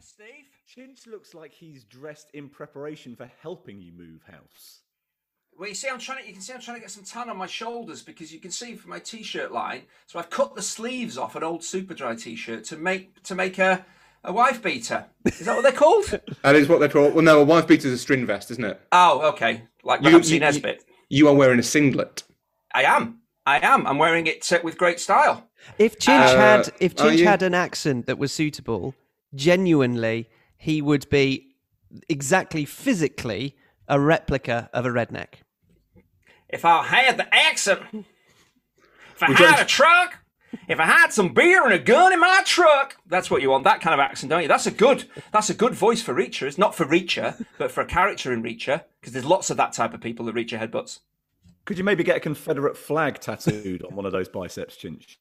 Yes, Steve. Chinch looks like he's dressed in preparation for helping you move house. Well, you see, I'm trying to. You can see I'm trying to get some tan on my shoulders because you can see from my t-shirt line. So I've cut the sleeves off an old Superdry t-shirt to make to make a a wife beater. Is that what they're called? That is what they're called. Well, no, a wife beater is a string vest, isn't it? oh, okay. Like You- Rab C. you- Nesbitt. You are wearing a singlet. I am. I am. I'm wearing it uh, with great style. If Chinch Uh, had if are Chinch had an accent that was suitable, genuinely he would be exactly physically a replica of a redneck. If I had the accent, if I Would had like a truck, if I had some beer and a gun in my truck, that's what you want. That kind of accent, don't you? That's a good. That's a good voice for Reacher. It's not for Reacher, but for a character in Reacher, because there's lots of that type of people that Reacher headbutts. Could you maybe get a Confederate flag tattooed on one of those biceps, Chinch?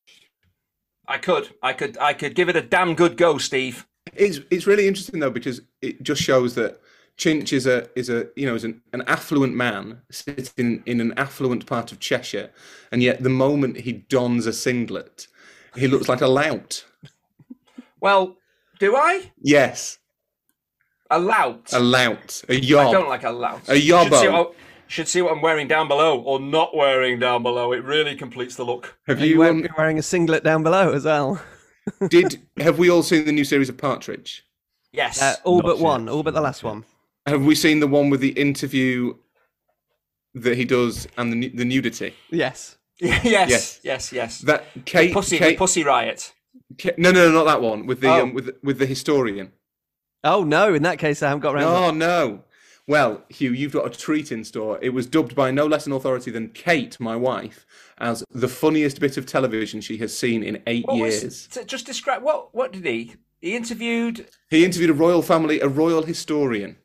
I could, I could, I could give it a damn good go, Steve. It's it's really interesting though because it just shows that Chinch is a is a you know is an, an affluent man sitting in an affluent part of Cheshire, and yet the moment he dons a singlet, he looks like a lout. Well, do I? Yes, A lout. a lout, a I yob. I don't like a lout. A Should see, yobbo. what, should see what I'm wearing down below or not wearing down below. It really completes the look. Have You you were um, you're wearing a singlet down below as well. Did have we all seen the new series of Partridge? Yes. Uh, all Not but yet. one, all but the last one. Have we seen the one with the interview that he does and the the nudity? Yes. yes, yes. yes, yes, That Kate, Pussy, Kate the Pussy Riot. Ka- no, no, no, not that one. With the Oh. um, with with the historian. Oh no! In that case, I haven't got around. to Oh no. Well, Hugh, you've got a treat in store. It was dubbed by no less an authority than Kate, my wife, as the funniest bit of television she has seen in eight What years. to- just describe what what did he? He interviewed. He interviewed a royal family, a royal historian.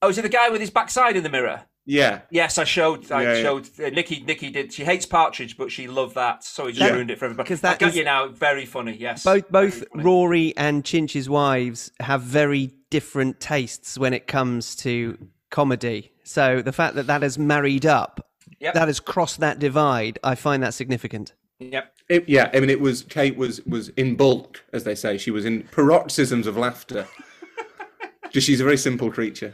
Oh, is it the guy with his backside in the mirror? Yeah. Yes, I showed. I Yeah, yeah. showed. Uh, Nikki. Nikki did. She hates Partridge, but she loved that, so he just Yeah. ruined it for everybody. Because that got is- you now. Very funny. Yes. Both both Rory and Chinch's wives have very different tastes when it comes to comedy. So the fact that that has married up, Yep. that has crossed that divide, I find that significant. Yep. It, yeah, I mean, it was Kate was was in bulk, as they say. She was in paroxysms of laughter. Just she's a very simple creature.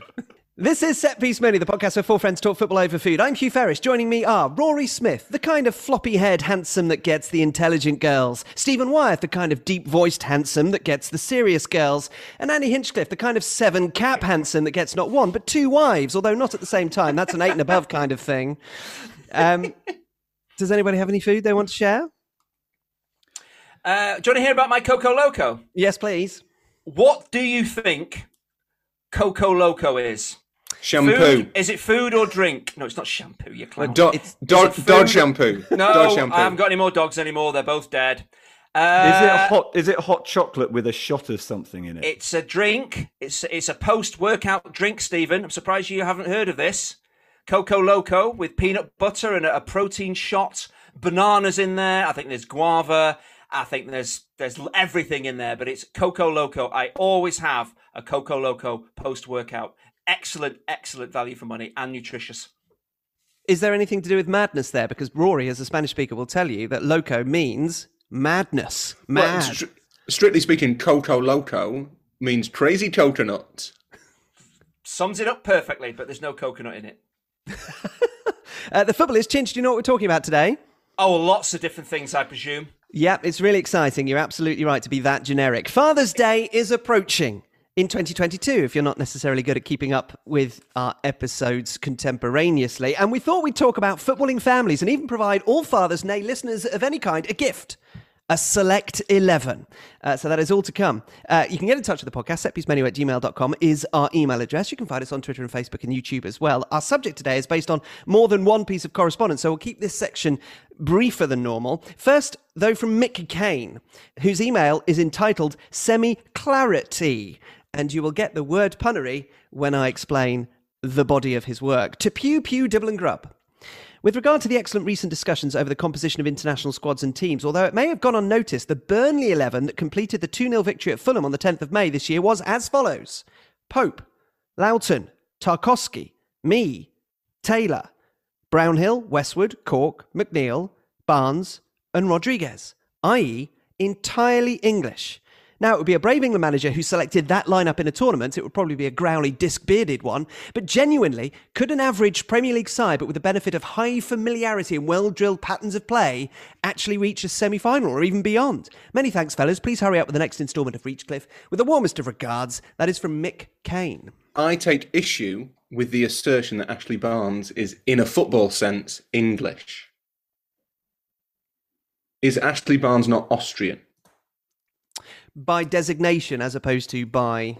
This is Set Piece Menu, the podcast where four friends talk football over food. I'm Hugh Ferris. Joining me are Rory Smith, the kind of floppy haired handsome that gets the intelligent girls, Stephen Wyeth, the kind of deep voiced handsome that gets the serious girls, and Andy Hinchcliffe, the kind of seven cap handsome that gets not one but two wives, although not at the same time. That's an eight and above kind of thing. Um, does anybody have any food they want to share? Uh, do you want to hear about my Coco Loco? Yes, please. What do you think Coco Loco is? Shampoo. Food? Is it food or drink? No, it's not shampoo. You clown. Do- It's- dog, is it dog shampoo. no, dog shampoo. I haven't got any more dogs anymore. They're both dead. Is Uh, it a hot? Is it hot chocolate with a shot of something in it? It's a drink. It's it's a post-workout drink, Stephen. I'm surprised you haven't heard of this. Coco Loco with peanut butter and a, a protein shot. Bananas in there. I think there's guava. I think there's there's everything in there. But it's Coco Loco. I always have a Coco Loco post-workout. Excellent, excellent value for money and nutritious. Is there anything to do with madness there? Because Rory, as a Spanish speaker, will tell you that loco means madness. Well, stri- strictly speaking, Coco Loco means crazy coconut. Sums it up perfectly, but there's no coconut in it. Uh, the football is Chinch. Do you know what we're talking about today? Oh, lots of different things, I presume. Yep, it's really exciting. You're absolutely right to be that generic. Father's Day is approaching in 2022 if you're not necessarily good at keeping up with our episodes contemporaneously. And we thought we'd talk about footballing families and even provide all fathers, nay, listeners of any kind, a gift. A select 11. Uh, so that is all to come. Uh, you can get in touch with the podcast. Setpiecemenu at gmail.com is our email address. You can find us on Twitter and Facebook and YouTube as well. Our subject today is based on more than one piece of correspondence, so we'll keep this section briefer than normal. First, though, from Mick Kane, whose email is entitled Semi Clarity. And you will get the word punnery when I explain the body of his work. To Pugh Pugh Dibble and Grub. With regard to the excellent recent discussions over the composition of international squads and teams, although it may have gone unnoticed, the Burnley 11 that completed the 2 0 victory at Fulham on the 10th of May this year was as follows Pope, Lowton, Tarkowski, Mee, Taylor, Brownhill, Westwood, Cork, McNeil, Barnes, and Rodriguez, i.e., entirely English. Now, it would be a brave England manager who selected that lineup in a tournament. It would probably be a growly, disc bearded one. But genuinely, could an average Premier League side, but with the benefit of high familiarity and well drilled patterns of play, actually reach a semi final or even beyond? Many thanks, fellas. Please hurry up with the next instalment of Reachcliffe. With the warmest of regards, that is from Mick Kane. I take issue with the assertion that Ashley Barnes is, in a football sense, English. Is Ashley Barnes not Austrian? By designation as opposed to by.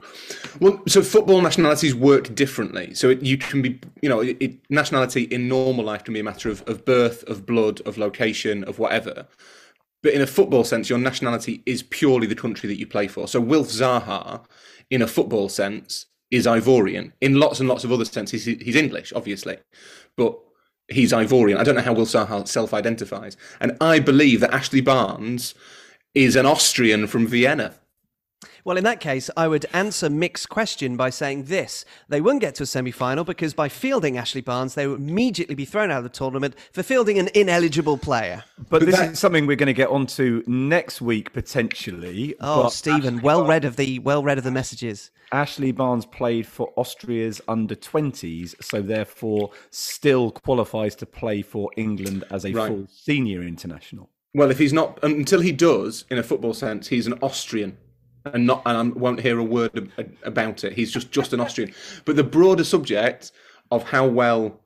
Well, so football nationalities work differently. So it, you can be, you know, it, it, nationality in normal life can be a matter of, of birth, of blood, of location, of whatever. But in a football sense, your nationality is purely the country that you play for. So Wilf Zaha, in a football sense, is Ivorian. In lots and lots of other senses, he's, English, obviously. But he's Ivorian. I don't know how Wilf Zaha self identifies. And I believe that Ashley Barnes is an Austrian from Vienna. Well, in that case, I would answer Mick's question by saying this. They wouldn't get to a semi final because by fielding Ashley Barnes, they would immediately be thrown out of the tournament for fielding an ineligible player. But, But this that- is something we're going to get onto next week potentially. Oh, But Stephen, well read of the well read of the messages. Ashley Barnes played for Austria's under 20s, so therefore still qualifies to play for England as a Right. full senior international. Well, if he's not, until he does, in a football sense, he's an Austrian. And not, and I won't hear a word about it. He's just just an Austrian. But the broader subject of how well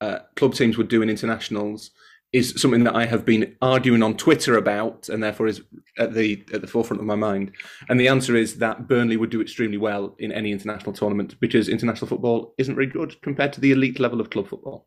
uh, club teams would do in internationals is something that I have been arguing on Twitter about, and therefore is at the at the forefront of my mind. And the answer is that Burnley would do extremely well in any international tournament because international football isn't very good compared to the elite level of club football.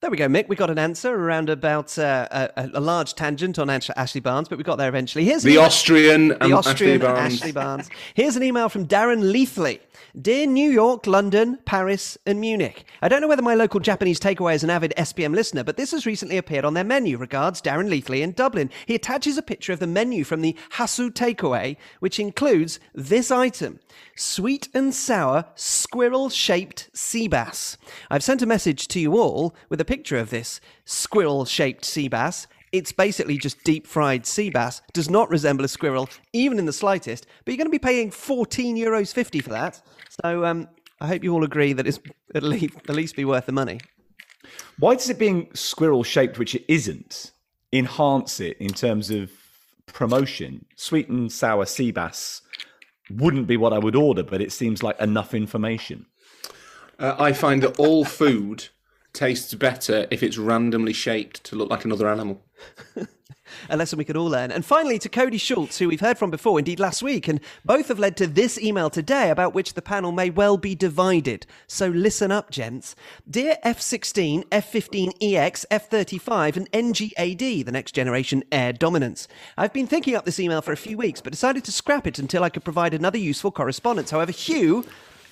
There we go, Mick. We got an answer around about uh, a, a large tangent on Ashley Barnes, but we got there eventually. Here's The Austrian the and Austrian Ashley Barnes. Ashley Barnes. Here's an email from Darren Leithley. Dear New York, London, Paris, and Munich. I don't know whether my local Japanese takeaway is an avid SPM listener, but this has recently appeared on their menu. Regards, Darren Leithley in Dublin. He attaches a picture of the menu from the Hasu takeaway, which includes this item sweet and sour squirrel shaped sea bass. I've sent a message to you all with a picture of this squirrel shaped sea bass. It's basically just deep fried sea bass. Does not resemble a squirrel, even in the slightest. But you're going to be paying 14 euros 50 for that. So um, I hope you all agree that it's at least, at least be worth the money. Why does it being squirrel shaped, which it isn't, enhance it in terms of promotion? Sweet and sour sea bass wouldn't be what I would order, but it seems like enough information. Uh, I find that all food tastes better if it's randomly shaped to look like another animal. A lesson we could all learn. And finally, to Cody Schultz, who we've heard from before, indeed last week, and both have led to this email today about which the panel may well be divided. So listen up, gents. Dear F16, F15EX, F35, and NGAD, the next generation air dominance. I've been thinking up this email for a few weeks, but decided to scrap it until I could provide another useful correspondence. However, Hugh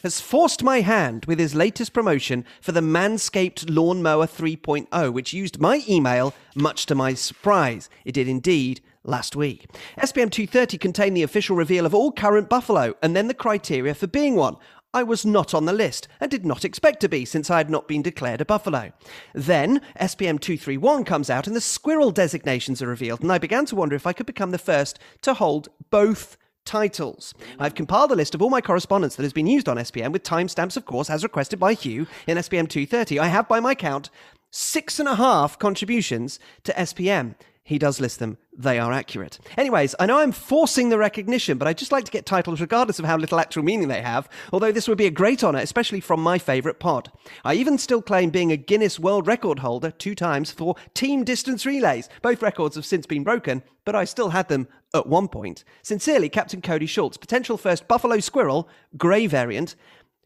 has forced my hand with his latest promotion for the Manscaped Lawnmower 3.0, which used my email, much to my surprise. It did indeed last week. SPM 230 contained the official reveal of all current Buffalo and then the criteria for being one. I was not on the list and did not expect to be since I had not been declared a Buffalo. Then SPM 231 comes out and the squirrel designations are revealed, and I began to wonder if I could become the first to hold both titles. I've compiled a list of all my correspondence that has been used on SPM with timestamps, of course, as requested by Hugh in SPM 230. I have, by my count, six and a half contributions to SPM. He does list them. They are accurate. Anyways, I know I'm forcing the recognition, but I'd just like to get titles regardless of how little actual meaning they have, although this would be a great honour, especially from my favourite pod. I even still claim being a Guinness World Record holder two times for team distance relays. Both records have since been broken, but I still had them at one point. Sincerely, Captain Cody Schultz, potential first Buffalo Squirrel, grey variant,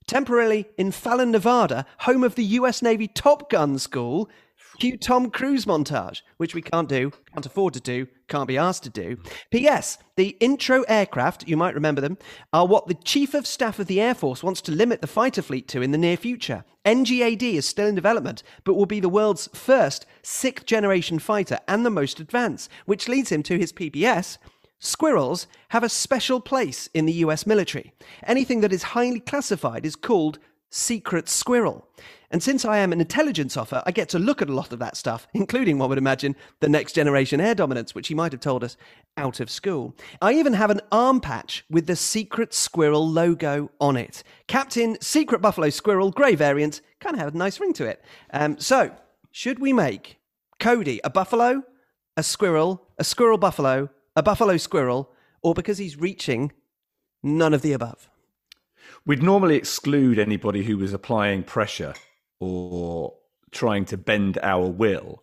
temporarily in Fallon, Nevada, home of the US Navy Top Gun School. Cue Tom Cruise montage, which we can't do, can't afford to do, can't be asked to do. P.S. The intro aircraft, you might remember them, are what the Chief of Staff of the Air Force wants to limit the fighter fleet to in the near future. NGAD is still in development, but will be the world's first sixth generation fighter and the most advanced, which leads him to his PBS. Squirrels have a special place in the US military. Anything that is highly classified is called secret squirrel. And since I am an intelligence officer, I get to look at a lot of that stuff, including, one would imagine, the next generation air dominance, which he might have told us out of school. I even have an arm patch with the Secret Squirrel logo on it. Captain Secret Buffalo Squirrel, grey variant, kind of have a nice ring to it. Um, so, should we make Cody a buffalo, a squirrel, a squirrel buffalo, a buffalo squirrel, or because he's reaching, none of the above? We'd normally exclude anybody who was applying pressure or trying to bend our will.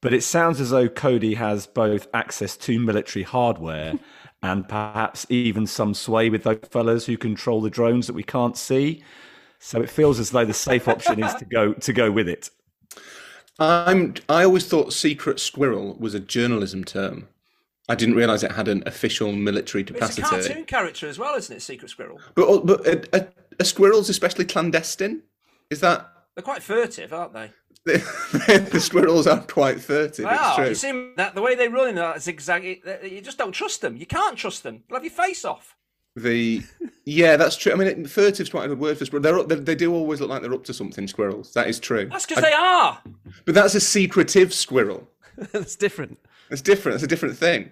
But it sounds as though Cody has both access to military hardware and perhaps even some sway with those fellas who control the drones that we can't see. So it feels as though the safe option is to go to go with it. I'm. I always thought secret squirrel was a journalism term. I didn't realise it had an official military capacity. It's a cartoon character as well, isn't it? Secret Squirrel. But uh, but a, a, a squirrel's especially clandestine. Is that They're quite furtive, aren't they? the squirrels are quite furtive? They it's are. true. You see that the way they run in that zigzag, you just don't trust them. You can't trust them. They'll have your face off. The yeah, that's true. I mean, it, furtive's quite a good word for squirrels. They they do always look like they're up to something. Squirrels. That is true. That's because they are. But that's a secretive squirrel. That's different. It's different. It's a different thing.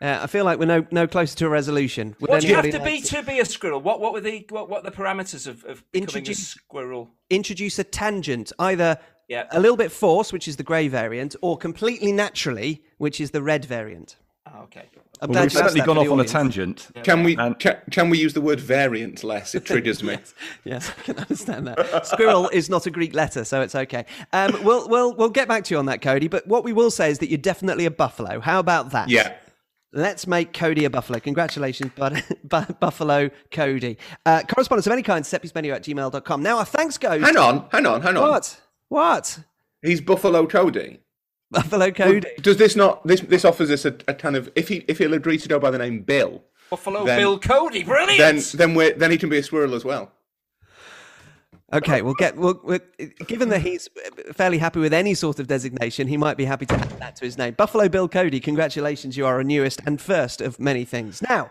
Uh, I feel like we're no, no closer to a resolution. Would What do you have to like be to be a squirrel? What what were the what what the parameters of, of becoming Introduce- a squirrel? introduce a tangent, either Yeah. a little bit forced, which is the grey variant, or completely naturally, which is the red variant. Oh, okay. I'm Well, we've certainly gone off the on a audience. tangent. Can we And- can, can we use the word variant less? It triggers me. Yes, I can understand that. Squirrel is not a Greek letter, so it's okay. Um, we'll, we'll, we'll get back to you on that, Cody. But what we will say is that you're definitely a buffalo. How about that? Yeah. Let's make Cody a buffalo. Congratulations, bud- Bu- Buffalo Cody. Uh, correspondence of any kind, setpiecemenu at gmail.com. Now, our thanks goes. Hang on, hang on, hang on. What? What? He's Buffalo Cody. Buffalo Cody. Does this not this this offers us a, a kind of if he if he'll agree to go by the name Bill, Buffalo Then- Bill Cody, brilliant. then then we then he can be a squirrel as well. Okay, we'll get. We'll, we'll, given that he's fairly happy with any sort of designation, he might be happy to add that to his name. Buffalo Bill Cody, congratulations, you are our newest and first of many things. Now,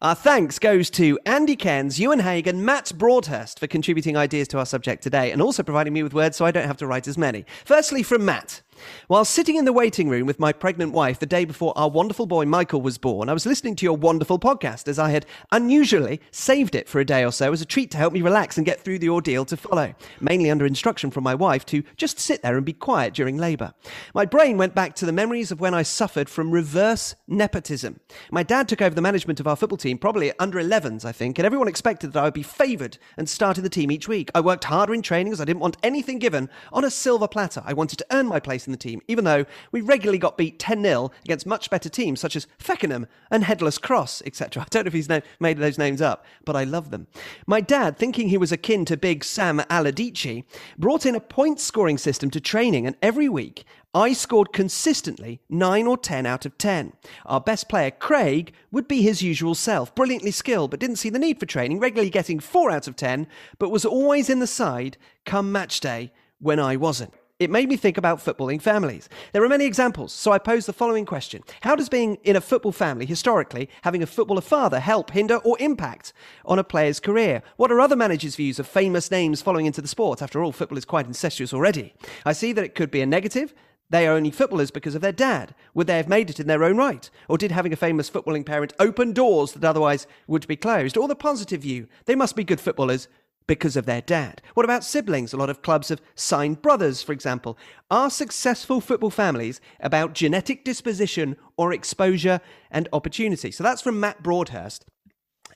our thanks goes to Andy Cairns, Ewan Haig, and Matt Broadhurst for contributing ideas to our subject today, and also providing me with words so I don't have to write as many. Firstly, from Matt. While sitting in the waiting room with my pregnant wife the day before our wonderful boy Michael was born, I was listening to your wonderful podcast as I had unusually saved it for a day or so as a treat to help me relax and get through the ordeal to follow, mainly under instruction from my wife to just sit there and be quiet during labour. My brain went back to the memories of when I suffered from reverse nepotism. My dad took over the management of our football team, probably under 11s, I think, and everyone expected that I would be favoured and started the team each week. I worked harder in training as I didn't want anything given on a silver platter. I wanted to earn my place in the team, even though we regularly got beat 10 0 against much better teams such as Feckenham and Headless Cross, etc. I don't know if he's na- made those names up, but I love them. My dad, thinking he was akin to big Sam Allardyce, brought in a point scoring system to training, and every week I scored consistently 9 or 10 out of 10. Our best player, Craig, would be his usual self, brilliantly skilled, but didn't see the need for training, regularly getting 4 out of 10, but was always in the side come match day when I wasn't. It made me think about footballing families. There are many examples, so I pose the following question How does being in a football family, historically, having a footballer father, help, hinder, or impact on a player's career? What are other managers' views of famous names following into the sport? After all, football is quite incestuous already. I see that it could be a negative. They are only footballers because of their dad. Would they have made it in their own right? Or did having a famous footballing parent open doors that otherwise would be closed? Or the positive view, they must be good footballers because of their dad? What about siblings? A lot of clubs have signed brothers, for example. Are successful football families about genetic disposition or exposure and opportunity? So that's from Matt Broadhurst.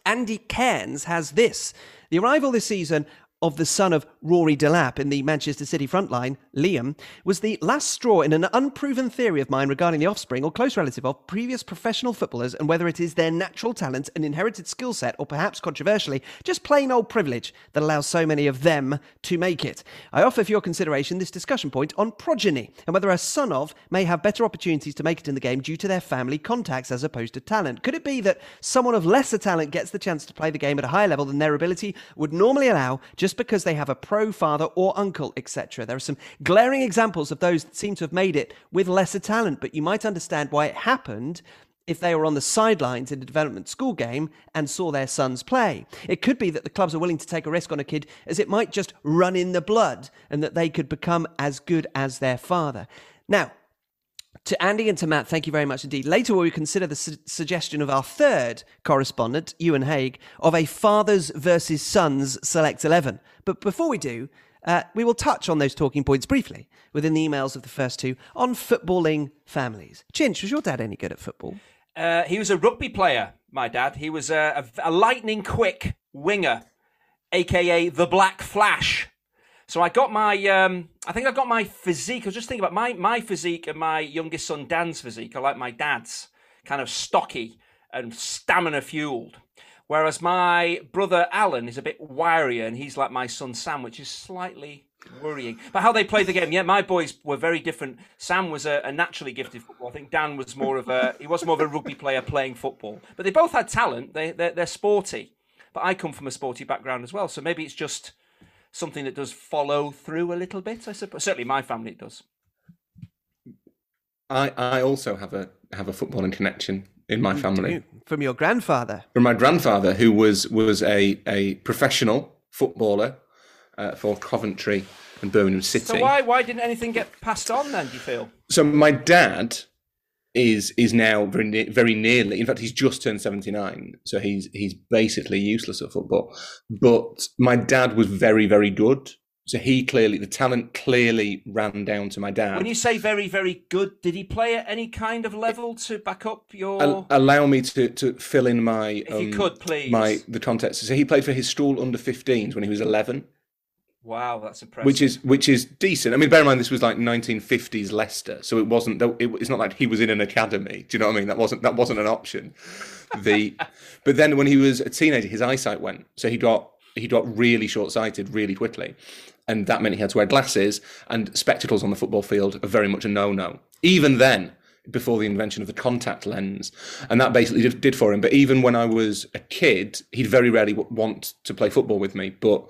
Andy Cairns has this. The arrival this season of the son of Rory Delap in the Manchester City front line, Liam, was the last straw in an unproven theory of mine regarding the offspring or close relative of previous professional footballers and whether it is their natural talent and inherited skill set, or perhaps controversially, just plain old privilege that allows so many of them to make it. I offer for your consideration this discussion point on progeny and whether a son of may have better opportunities to make it in the game due to their family contacts as opposed to talent. Could it be that someone of lesser talent gets the chance to play the game at a higher level than their ability would normally allow just because they have a pro father or uncle, etc. There are some glaring examples of those that seem to have made it with lesser talent, but you might understand why it happened if they were on the sidelines in a development school game and saw their sons play. It could be that the clubs are willing to take a risk on a kid as it might just run in the blood and that they could become as good as their father. Now, to Andy and to Matt, thank you very much indeed. Later, we'll consider the su- suggestion of our third correspondent, Ewan Haig, of a fathers versus sons select 11. But before we do, uh, we will touch on those talking points briefly within the emails of the first two on footballing families. Chinch, was your dad any good at football? Uh, he was a rugby player, my dad. He was a, a, a lightning quick winger, aka the Black Flash. So I got my, um, I think I got my physique. I was just thinking about my my physique and my youngest son Dan's physique. I like my dad's, kind of stocky and stamina fueled. Whereas my brother Alan is a bit wirier, and he's like my son Sam, which is slightly worrying. But how they played the game, yeah, my boys were very different. Sam was a, a naturally gifted football. I think Dan was more of a he was more of a rugby player playing football. But they both had talent. They they're, they're sporty. But I come from a sporty background as well, so maybe it's just something that does follow through a little bit. I suppose certainly my family does. I I also have a have a footballing connection in my family From your grandfather. from my grandfather, who was was a a professional footballer uh, for Coventry and Birmingham City. So why why didn't anything get passed on then? Do you feel? So my dad is is now very very nearly. In fact, he's just turned seventy nine, so he's he's basically useless at football. But my dad was very very good. So he clearly the talent clearly ran down to my dad. When you say very very good, did he play at any kind of level to back up your? Al- allow me to, to fill in my If you um, could, please. my the context. So he played for his school under 15s when he was 11, wow, that's impressive. which is which is decent. I mean, bear in mind this was like 1950s Leicester, so it wasn't. it- It's not like he was in an academy. Do you know what I mean? That wasn't that wasn't an option. The but then when he was a teenager, his eyesight went, so he got he got really short sighted really quickly, and that meant he had to wear glasses and spectacles on the football field are very much a no no. Even then, before the invention of the contact lens, and that basically did, did for him. But even when I was a kid, he'd very rarely w- want to play football with me, but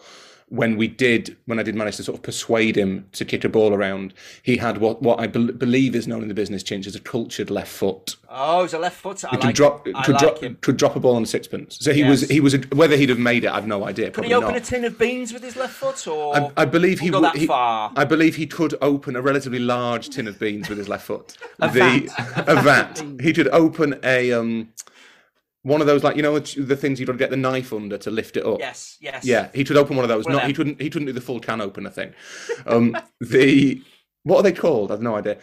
when we did, when I did manage to sort of persuade him to kick a ball around, he had what, what I bel believe is known in the business, Chinch, as a cultured left foot. oh, he's a left footer. I Could like. drop, him. I could like drop, him. could drop a ball on sixpence. So he was, he was, a, whether he'd have made it, I've no idea. Could Probably he open not. a tin of beans with his left foot, or I, I believe he he- I believe he could open a relatively large tin of beans with his left foot. A the, a vat. He could open a um, one of those like you know the things you'd to get the knife under to lift it up. yes, yes, Yeah, he could open one of those. One of Not he couldn't. He couldn't do the full can opener thing. Um, the what are they called? I've no idea.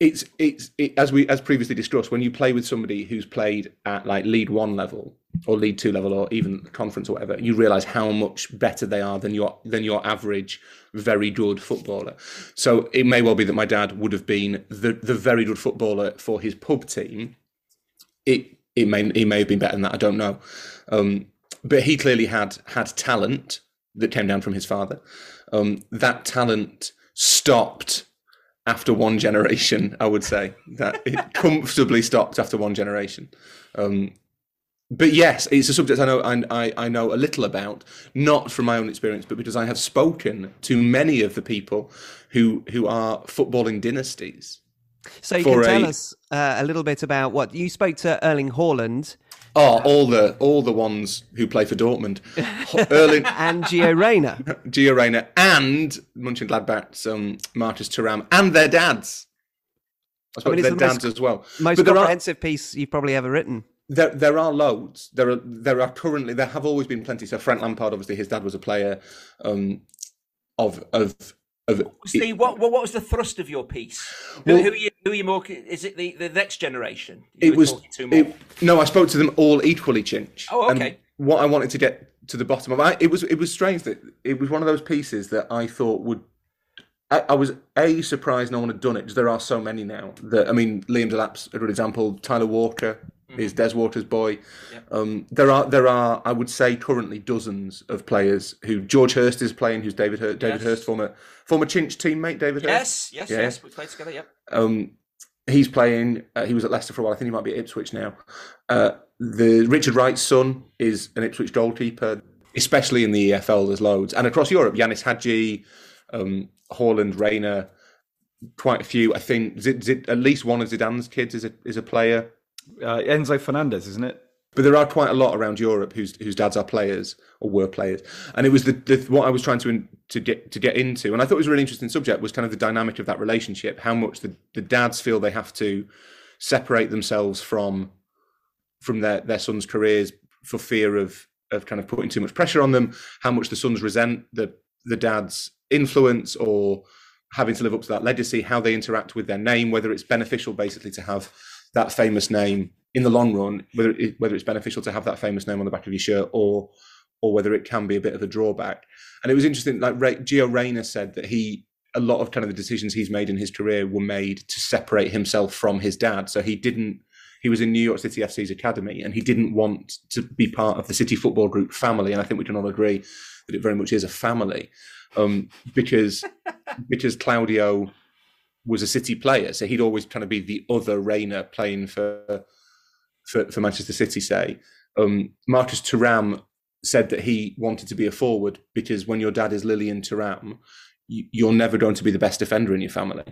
It's it's it, as we as previously discussed. When you play with somebody who's played at like League One level or League Two level or even conference or whatever, you realise how much better they are than your than your average very good footballer. So it may well be that my dad would have been the the very good footballer for his pub team. It it may he may have been better than that. I don't know. Um, but he clearly had had talent that came down from his father. Um, that talent stopped after one generation. I would say that it comfortably stopped after one generation. Um, but yes, it's a subject I know I, I, I know a little about, not from my own experience, but because I have spoken to many of the people who who are footballing dynasties. So you can tell a- us uh, a little bit about what you spoke to Erling Haaland Oh, all the all the ones who play for Dortmund, Erling, and Gio Reyna. Gio Reyna, and Mönchengladbach's um, Marcus Thuram, and their dads. I spoke mean, their the dads most- as well. Most but there are, comprehensive piece you've probably ever written. there, there are loads. There are there are currently there have always been plenty. So Frank Lampard, obviously, his dad was a player um, of of of. Was the, what, what what was the thrust of your piece? Who, Well- who are you? Who are you more? Is it the, the next generation? It was it, no. I spoke to them all equally, Chinch. Oh, And okay. what I wanted to get to the bottom of, I, it was it was strange that it was one of those pieces that I thought would. I, I was a surprised no one had done it because there are so many now. That I mean, Liam Delap's a good example. Tyler Walker Mm-hmm. is Des Walker's boy. Um, there are there are I would say currently dozens of players who George Hirst is playing. Who's David Hirst, David Yes. Hirst, former former Chinch teammate David Hirst. yes, yes, Yeah. yes. We played together. Yep. Um, he's playing. Uh, he was at Leicester for a while. I think he might be at Ipswich now. Uh, the Richard Wright's son is an Ipswich goalkeeper, especially in the EFL. There's loads, and across Europe, Yanis Hadji, um, Haaland, Reyna, quite a few. I think Zid, Zid, at least one of Zidane's kids is a is a player. Uh, Enzo Fernandez, isn't it? But there are quite a lot around Europe whose whose dads are players or were players, and it was the, the what I was trying to in, to get to get into, and I thought it was a really interesting subject was kind of the dynamic of that relationship, how much the, the dads feel they have to separate themselves from from their their sons' careers for fear of of kind of putting too much pressure on them, how much the sons resent the the dad's influence or having to live up to that legacy, how they interact with their name, whether it's beneficial basically to have that famous name in the long run, whether it, whether it's beneficial to have that famous name on the back of your shirt or or whether it can be a bit of a drawback. And it was interesting, like Ray, Gio Reyna said that he a lot of kind of the decisions he's made in his career were made to separate himself from his dad. So he didn't he was in New York City FC's academy and he didn't want to be part of the City Football Group family. And I think we can all agree that it very much is a family um, because because Claudio was a City player, so he'd always kind of be the other Reyna playing for for, for Manchester City. Say um, Marcus Thuram said that he wanted to be a forward because when your dad is Lilian Thuram, you, you're never going to be the best defender in your family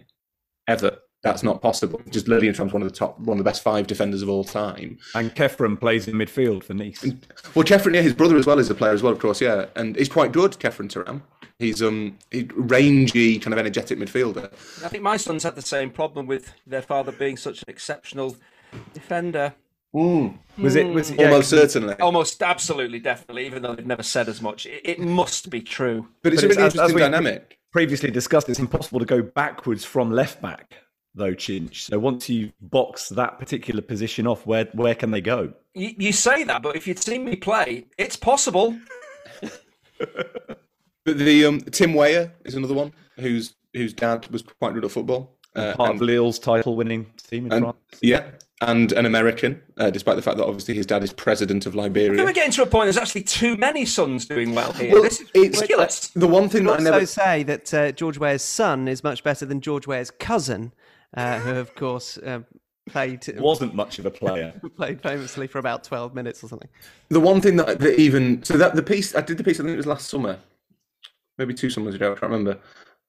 ever that's not possible. Just Lilian Thuram's one of the top, one of the best five defenders of all time. And Khéphren plays in midfield for Nice. Well, Khéphren, yeah, his brother as well is a player as well, of course, yeah, and he's quite good. Khéphren Thuram. He's um he, rangy, kind of energetic midfielder. I think my sons had the same problem with their father being such an exceptional defender. Mm. Was it? Was it, yeah, almost certainly? Almost absolutely, definitely. Even though they've never said as much, it, it must be true. But it's but a really interesting as, as dynamic. Previously discussed, it's impossible to go backwards from left back though, Chinch. So once you box that particular position off, where where can they go? You, you say that, but if you'd seen me play, it's possible. but the um, Tim Weah is another one whose whose dad was quite good at football. Uh, part and, of Lille's title-winning team in and, France. Yeah, and an American, uh, despite the fact that obviously his dad is president of Liberia. We're getting to a point. There's actually too many sons doing well here. Well, this is ridiculous. The one thing that I never say that uh, George Weah's son is much better than George Weah's cousin, uh, who of course uh, played wasn't much of a player. played famously for about twelve minutes or something. The one thing that, that even so that the piece I did the piece I think it was last summer, maybe two summers ago I can't remember,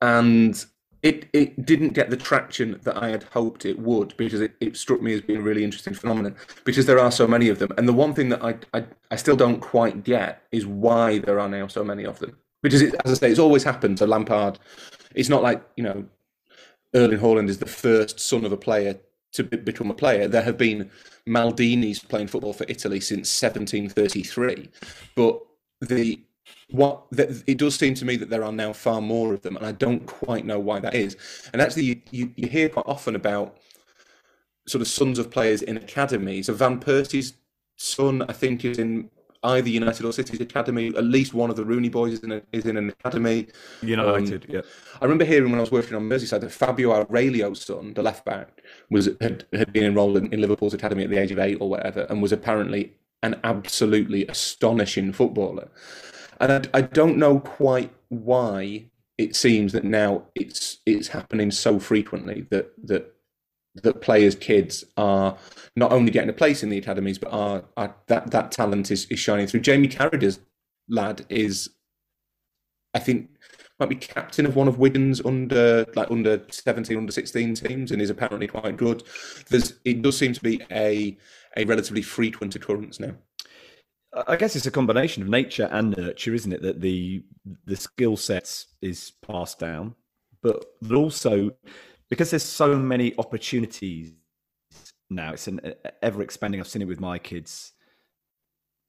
and it it didn't get the traction that I had hoped it would because it, it struck me as being a really interesting phenomenon because there are so many of them. And the one thing that I I, I still don't quite get is why there are now so many of them. Because it, as I say it's always happened. So Lampard it's not like you know Erling Haaland is the first son of a player to be, become a player. There have been Maldinis playing football for Italy since 1733, but the what it does seem to me that there are now far more of them, and I don't quite know why that is. And actually, you, you, you hear quite often about sort of sons of players in academies. So Van Persie's son, I think, is in either United or City's academy. At least one of the Rooney boys is in, a, is in an academy. United, um, yeah. I remember hearing when I was working on Merseyside that Fabio Aurelio's son, the left back, was had, had been enrolled in, in Liverpool's academy at the age of eight or whatever, and was apparently an absolutely astonishing footballer. And I, I don't know quite why it seems that now it's it's happening so frequently that that that players' kids are not only getting a place in the academies, but are, are that that talent is, is shining through. Jamie Carragher's lad is, I think, might be captain of one of Wigan's under like under seventeen, under sixteen teams, and is apparently quite good. There's it does seem to be a a relatively frequent occurrence now. I guess it's a combination of nature and nurture, isn't it? That the the skill sets is passed down, but also because there's so many opportunities now. It's an ever expanding. I've seen it with my kids.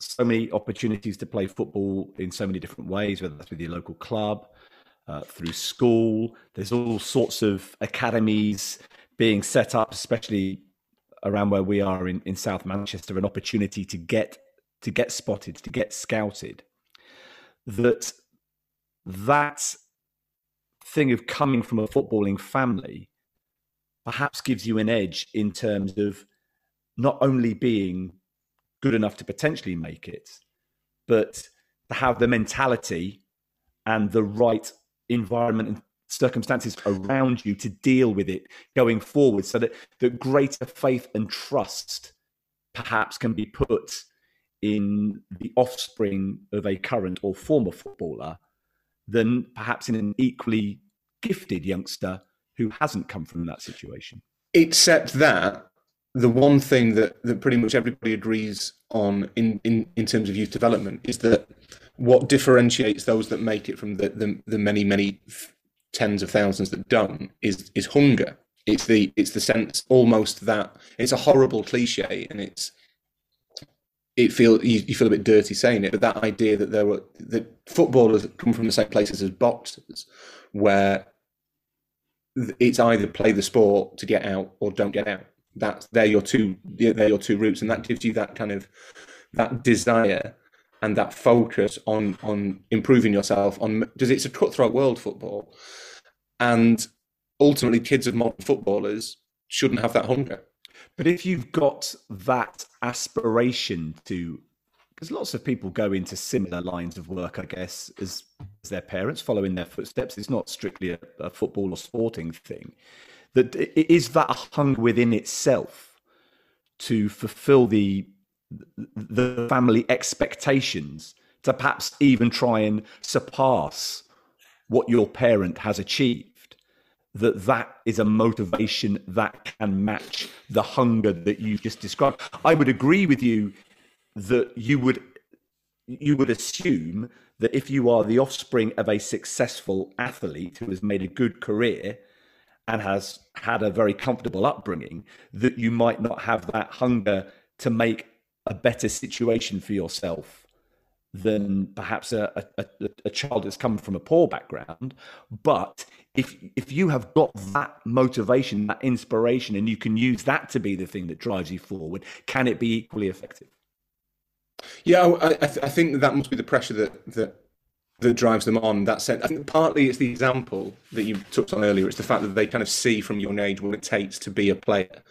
So many opportunities to play football in so many different ways, whether that's with your local club, uh, through school. There's all sorts of academies being set up, especially around where we are in, in South Manchester, an opportunity to get to get spotted, to get scouted. That that thing of coming from a footballing family perhaps gives you an edge in terms of not only being good enough to potentially make it, but to have the mentality and the right environment and circumstances around you to deal with it going forward so that, that greater faith and trust perhaps can be put in the offspring of a current or former footballer than perhaps in an equally gifted youngster who hasn't come from that situation. Except that the one thing that, that pretty much everybody agrees on in, in, in terms of youth development is that what differentiates those that make it from the, the, the many, many tens of thousands that don't is is hunger. It's the it's the sense almost that it's a horrible cliche and it's it feel you, you feel a bit dirty saying it, but that idea that there were that footballers come from the same places as boxers, where it's either play the sport to get out or don't get out. That's they're your two they're your two routes, and that gives you that kind of that desire and that focus on on improving yourself. On because it's a cutthroat world football, and ultimately, kids of modern footballers shouldn't have that hunger. But if you've got that aspiration to, because lots of people go into similar lines of work, I guess, as, as their parents, following their footsteps. It's not strictly a, a football or sporting thing. That it is that hunger within itself to fulfill the the family expectations to perhaps even try and surpass what your parent has achieved that that is a motivation that can match the hunger that you just described. I would agree with you that you would you would assume that if you are the offspring of a successful athlete who has made a good career and has had a very comfortable upbringing, that you might not have that hunger to make a better situation for yourself than perhaps a, a, a, child that's come from a poor background. But if if you have got that motivation, that inspiration, and you can use that to be the thing that drives you forward, can it be equally effective? Yeah, I, I, th- I think that must be the pressure that that that drives them on that sense. I think partly it's the example that you touched on earlier. It's the fact that they kind of see from young age what it takes to be a player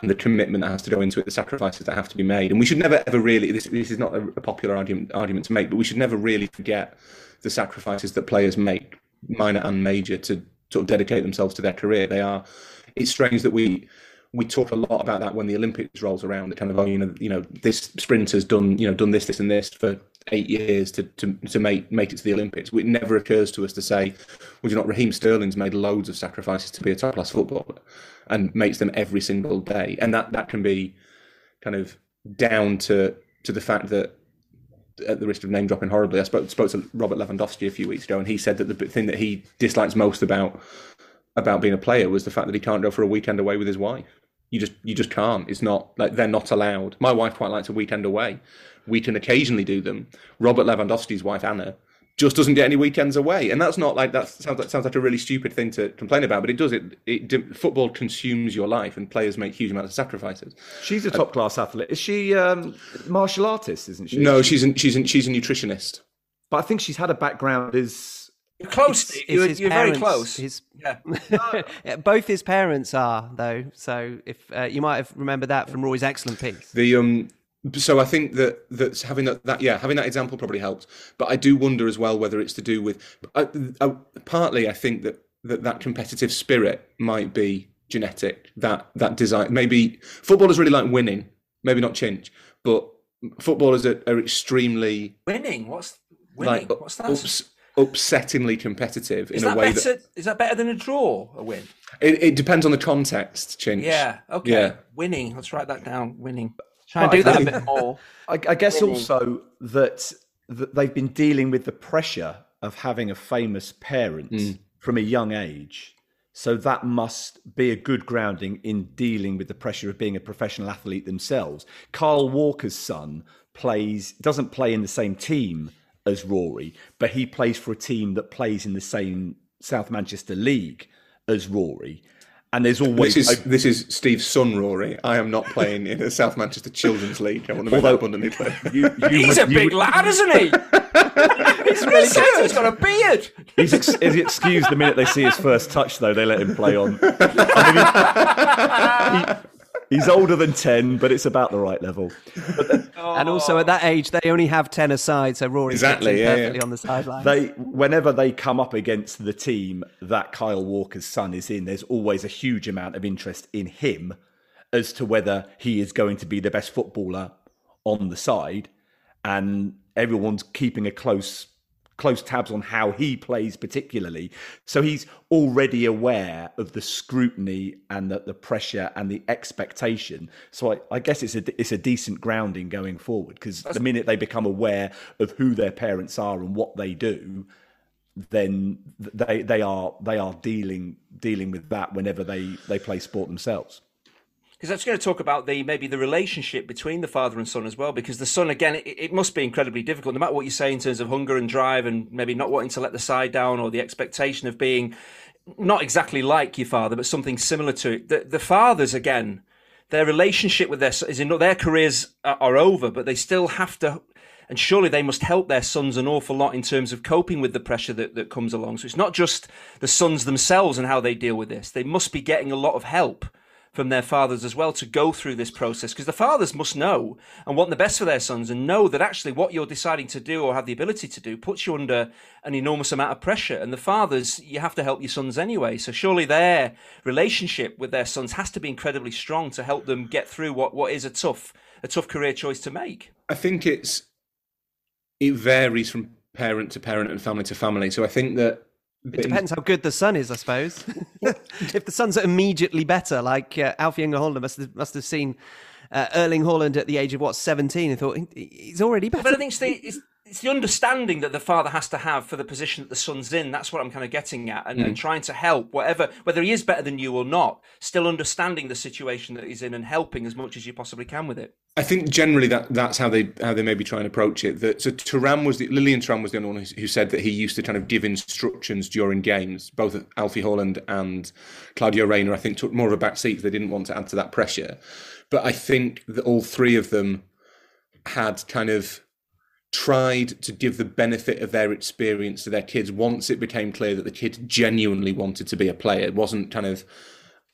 and the commitment that has to go into it, the sacrifices that have to be made. And we should never ever really, this, this is not a, a popular argument, argument to make, but we should never really forget the sacrifices that players make, minor and major, to sort of dedicate themselves to their career. They are, it's strange that we, we talk a lot about that when the Olympics rolls around. Kind of oh, you know, you know, this sprinter's done, you know, done this, this, and this for eight years to, to, to make make it to the Olympics. It never occurs to us to say, well, you not?" Raheem Sterling's made loads of sacrifices to be a top class footballer and makes them every single day. And that, that can be kind of down to to the fact that at the risk of name dropping horribly, I spoke spoke to Robert Lewandowski a few weeks ago, and he said that the thing that he dislikes most about about being a player was the fact that he can't go for a weekend away with his wife. You just you just can't. It's not like they're not allowed. My wife quite likes a weekend away, we can occasionally do them. Robert Lewandowski's wife Anna just doesn't get any weekends away, and that's not like that sounds like, sounds like a really stupid thing to complain about, but it does. It, it football consumes your life, and players make huge amounts of sacrifices. She's a top class athlete. Is she um, martial artist? Isn't she? No, she's an, she's an, she's a nutritionist. But I think she's had a background as you're close. It's, you're, you're very close. His, yeah. Both his parents are though. So if uh, you might have remembered that from Roy's excellent piece. The um so I think that that's having that, that yeah having that example probably helps. But I do wonder as well whether it's to do with uh, uh, partly I think that, that that competitive spirit might be genetic. That that design maybe footballers really like winning. Maybe not chinch, but footballers are, are extremely winning. What's winning? Like, What's that? Ups, upsettingly competitive is in a way better, that is that better than a draw? A win? It, it depends on the context, Chinch. Yeah. Okay. Yeah. Winning. Let's write that down. Winning. Try and do that a bit more. I, I guess also that, that they've been dealing with the pressure of having a famous parent mm. from a young age. So that must be a good grounding in dealing with the pressure of being a professional athlete themselves. Carl Walker's son plays doesn't play in the same team as Rory, but he plays for a team that plays in the same South Manchester League as Rory. And there's always this is, a, this is Steve's son, Rory. I am not playing in the South Manchester Children's League. I want to make Although, that abundantly clear. You, you he's would, a big would, lad, isn't he? he's really good. He's got a beard. He's, ex- he's excused the minute they see his first touch, though. They let him play on. I mean, he, He's older than 10, but it's about the right level. And also at that age, they only have 10 aside, so Rory exactly, yeah, perfectly yeah. on the sideline. They, whenever they come up against the team that Kyle Walker's son is in, there's always a huge amount of interest in him as to whether he is going to be the best footballer on the side. And everyone's keeping a close close tabs on how he plays particularly. So he's already aware of the scrutiny and the, the pressure and the expectation. So I, I guess it's a it's a decent grounding going forward because the minute they become aware of who their parents are and what they do then they they are they are dealing dealing with that whenever they they play sport themselves because I was going to talk about the maybe the relationship between the father and son as well. Because the son, again, it, it, must be incredibly difficult, no matter what you say in terms of hunger and drive, and maybe not wanting to let the side down, or the expectation of being not exactly like your father, but something similar to it. The, the fathers, again, their relationship with their is in their careers are, are over, but they still have to. And surely they must help their sons an awful lot in terms of coping with the pressure that, that comes along. So it's not just the sons themselves and how they deal with this. They must be getting a lot of help from their fathers as well to go through this process because the fathers must know and want the best for their sons and know that actually what you're deciding to do or have the ability to do puts you under an enormous amount of pressure. And the fathers you have to help your sons anyway. So surely their relationship with their sons has to be incredibly strong to help them get through what, what is a tough a tough career choice to make. I think it's it varies from parent to parent and family to family. So i think that it depends how good the son is, I suppose. if the son's immediately better, like uh, Alf-Inge must have, must have seen uh, Erling Haaland at the age of what seventeen and thought he's already better. But I think it's the, it's, the understanding that the father has to have for the position that the son's in. That's what I'm kind of getting at, and, mm. and, trying to help whatever, whether he is better than you or not, still understanding the situation that he's in and helping as much as you possibly can with it. I think generally that that's how they how they maybe try and approach it. That so Thuram was the Lilian Thuram was the only one who, who said that he used to kind of give instructions during games. Both Alfie Haaland and Claudio Reyna, I think, took more of a back seat. They didn't want to add to that pressure, but I think that all three of them had kind of tried to give the benefit of their experience to their kids once it became clear that the kid genuinely wanted to be a player. It wasn't kind of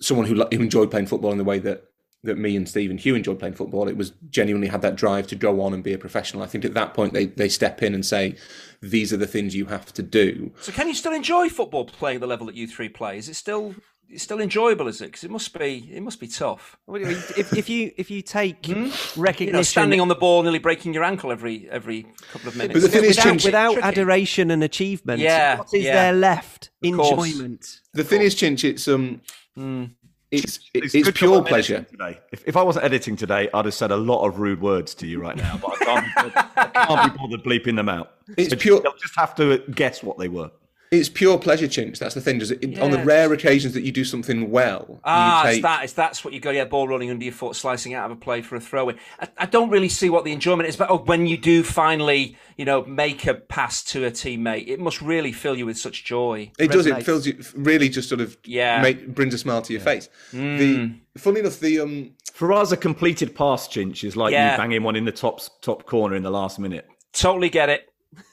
someone who, enjoyed playing football in the way that that me and Steve and Hugh enjoyed playing football. It was genuinely had that drive to go on and be a professional. I think at that point they, they step in and say, these are the things you have to do. So can you still enjoy football playing the level that you three play? Is it still still enjoyable, is it? Because it must be it must be tough. if, if you if you take hmm? recognition, you know, standing on the ball, nearly breaking your ankle every every couple of minutes. But the thing without, is, without adoration and achievement, yeah, what is yeah. there left? Of Enjoyment. Course. The thing is, Chinch, it's um. Mm. It's, it's, it's pure pleasure. Today. If, if I wasn't editing today, I'd have said a lot of rude words to you right now, but I can't, I can't be bothered bleeping them out. It's so pure. They'll just have to guess what they were. It's pure pleasure, Chinch. That's the thing. Does it, yes. on the rare occasions that you do something well? Ah, take... it's that. It's that's what you go. Yeah, ball rolling under your foot, slicing out of a play for a throw in. I, I, don't really see what the enjoyment is, but oh, when you do finally, you know, make a pass to a teammate, it must really fill you with such joy. It, does. It fills you. Really, just sort of yeah, make, brings a smile to your yeah. face. Mm. The funny enough, the um for us, a completed pass, Chinch, is like yeah. you banging one in the top top corner in the last minute. Totally get it.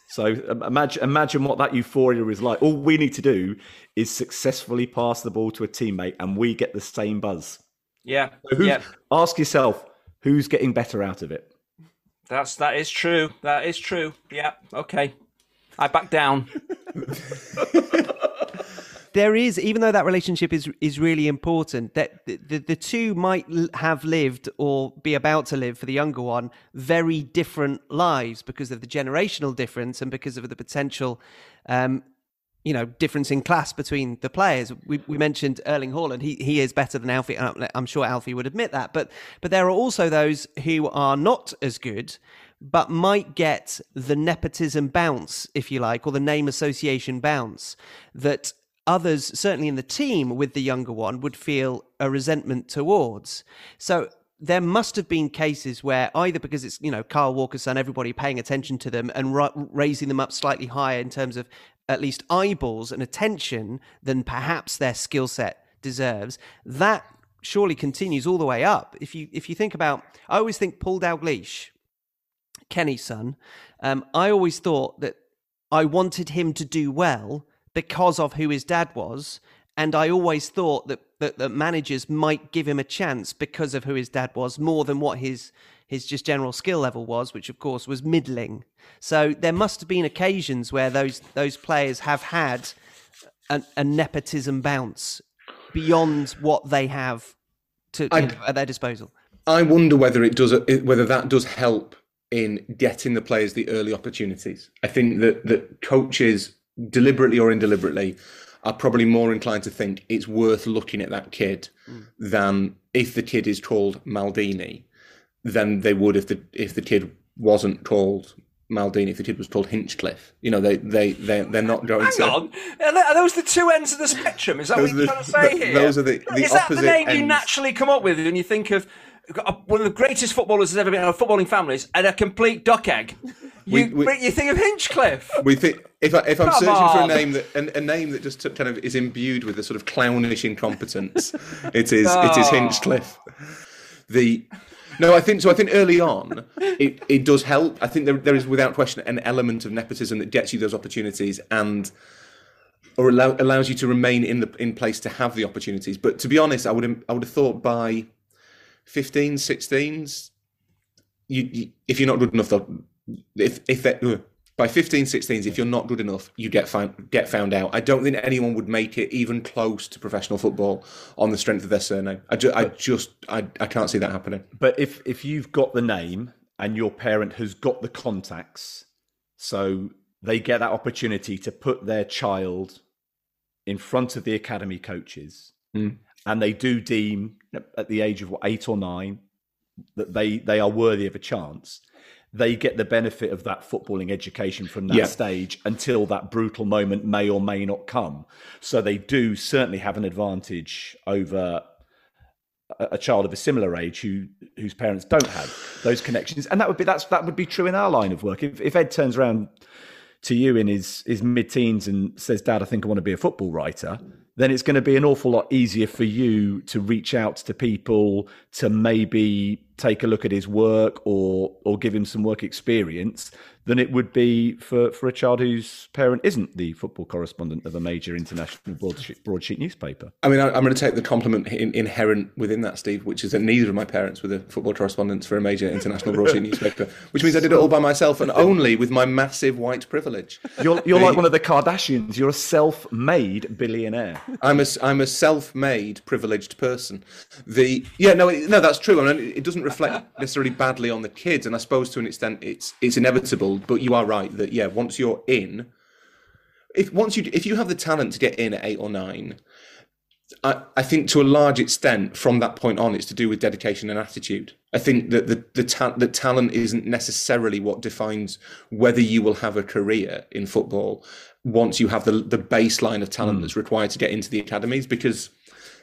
So imagine imagine what that euphoria is like. All we need to do is successfully pass the ball to a teammate, and we get the same buzz. Yeah. So yeah. Ask yourself who's getting better out of it. That's that is true. That is true. Yeah. Okay. I back down. there is, even though that relationship is is really important, that the, the, two might have lived or be about to live for the younger one very different lives because of the generational difference and because of the potential. Um, you know, difference in class between the players. We, we mentioned Erling Haaland. He he is better than Alfie. I'm sure Alfie would admit that. But but there are also those who are not as good, but might get the nepotism bounce, if you like, or the name association bounce that others, certainly in the team with the younger one, would feel a resentment towards. So there must have been cases where either because it's you know Kyle Walker's son, everybody paying attention to them and ra- raising them up slightly higher in terms of at least eyeballs and attention than perhaps their skill set deserves. That surely continues all the way up. If you if you think about, I always think Paul Dalglish, Kenny's son. Um, I always thought that I wanted him to do well because of who his dad was. And I always thought that, that, that managers might give him a chance because of who his dad was more than what his his just general skill level was, which of course was middling. So there must have been occasions where those those players have had a, a nepotism bounce beyond what they have to, at their disposal. I wonder whether it does whether that does help in getting the players the early opportunities. I think that that coaches deliberately or indeliberately are probably more inclined to think it's worth looking at that kid mm. than if the kid is called Maldini than they would if the if the kid wasn't called Maldini if the kid was called Hinchcliffe. You know, they they they they're not going Hang to. on, are those the two ends of the spectrum? Is that what you're trying to say here? Those are the, the Is that the name ends. you naturally come up with when you think of one of the greatest footballers there's ever been in footballing families and a complete duck egg? You, we, we, you think of Hinchcliffe. We think if I, if I'm Come searching on. for a name that a, a, name that just kind of is imbued with a sort of clownish incompetence, it is oh. it is oh. Hinchcliffe. The no, I think so. I think early on, it, it does help. I think there, there is without question an element of nepotism that gets you those opportunities and or allow, allows you to remain in the in place to have the opportunities. But to be honest, I would I would have thought by 15, 16s, you, you if you're not good enough, if if that, by 15, 16s, if you're not good enough, you get found, get found out. I don't think anyone would make it even close to professional football on the strength of their surname. I, ju- I just, I, I can't see that happening. But if if you've got the name and your parent has got the contacts, so they get that opportunity to put their child in front of the academy coaches, mm. And they do deem at the age of what, eight or nine that they they are worthy of a chance they get the benefit of that footballing education from that yeah. stage until that brutal moment may or may not come. So they do certainly have an advantage over a child of a similar age who whose parents don't have those connections, and that would be that's that would be true in our line of work. If if Ed turns around to you in his his mid teens and says, "Dad, I think I want to be a football writer," then it's going to be an awful lot easier for you to reach out to people to maybe take a look at his work or or give him some work experience than it would be for, for a child whose parent isn't the football correspondent of a major international broadsheet, broadsheet newspaper. I mean, I, am going to take the compliment in, inherent within that, Steve, which is that neither of my parents were the football correspondents for a major international broadsheet newspaper, which means I did it all by myself and only with my massive white privilege. You're, you're like one of the Kardashians. You're a self-made billionaire. I'm a, I'm a self-made privileged person. The yeah, no, no, that's true. I mean, it doesn't reflect necessarily badly on the kids, and I suppose to an extent it's it's inevitable but you are right that yeah, once you're in, if once you if you have the talent to get in at eight or nine, I, I think to a large extent from that point on, it's to do with dedication and attitude. I think that the the, ta- the talent isn't necessarily what defines whether you will have a career in football once you have the the baseline of talent mm. that's required to get into the academies because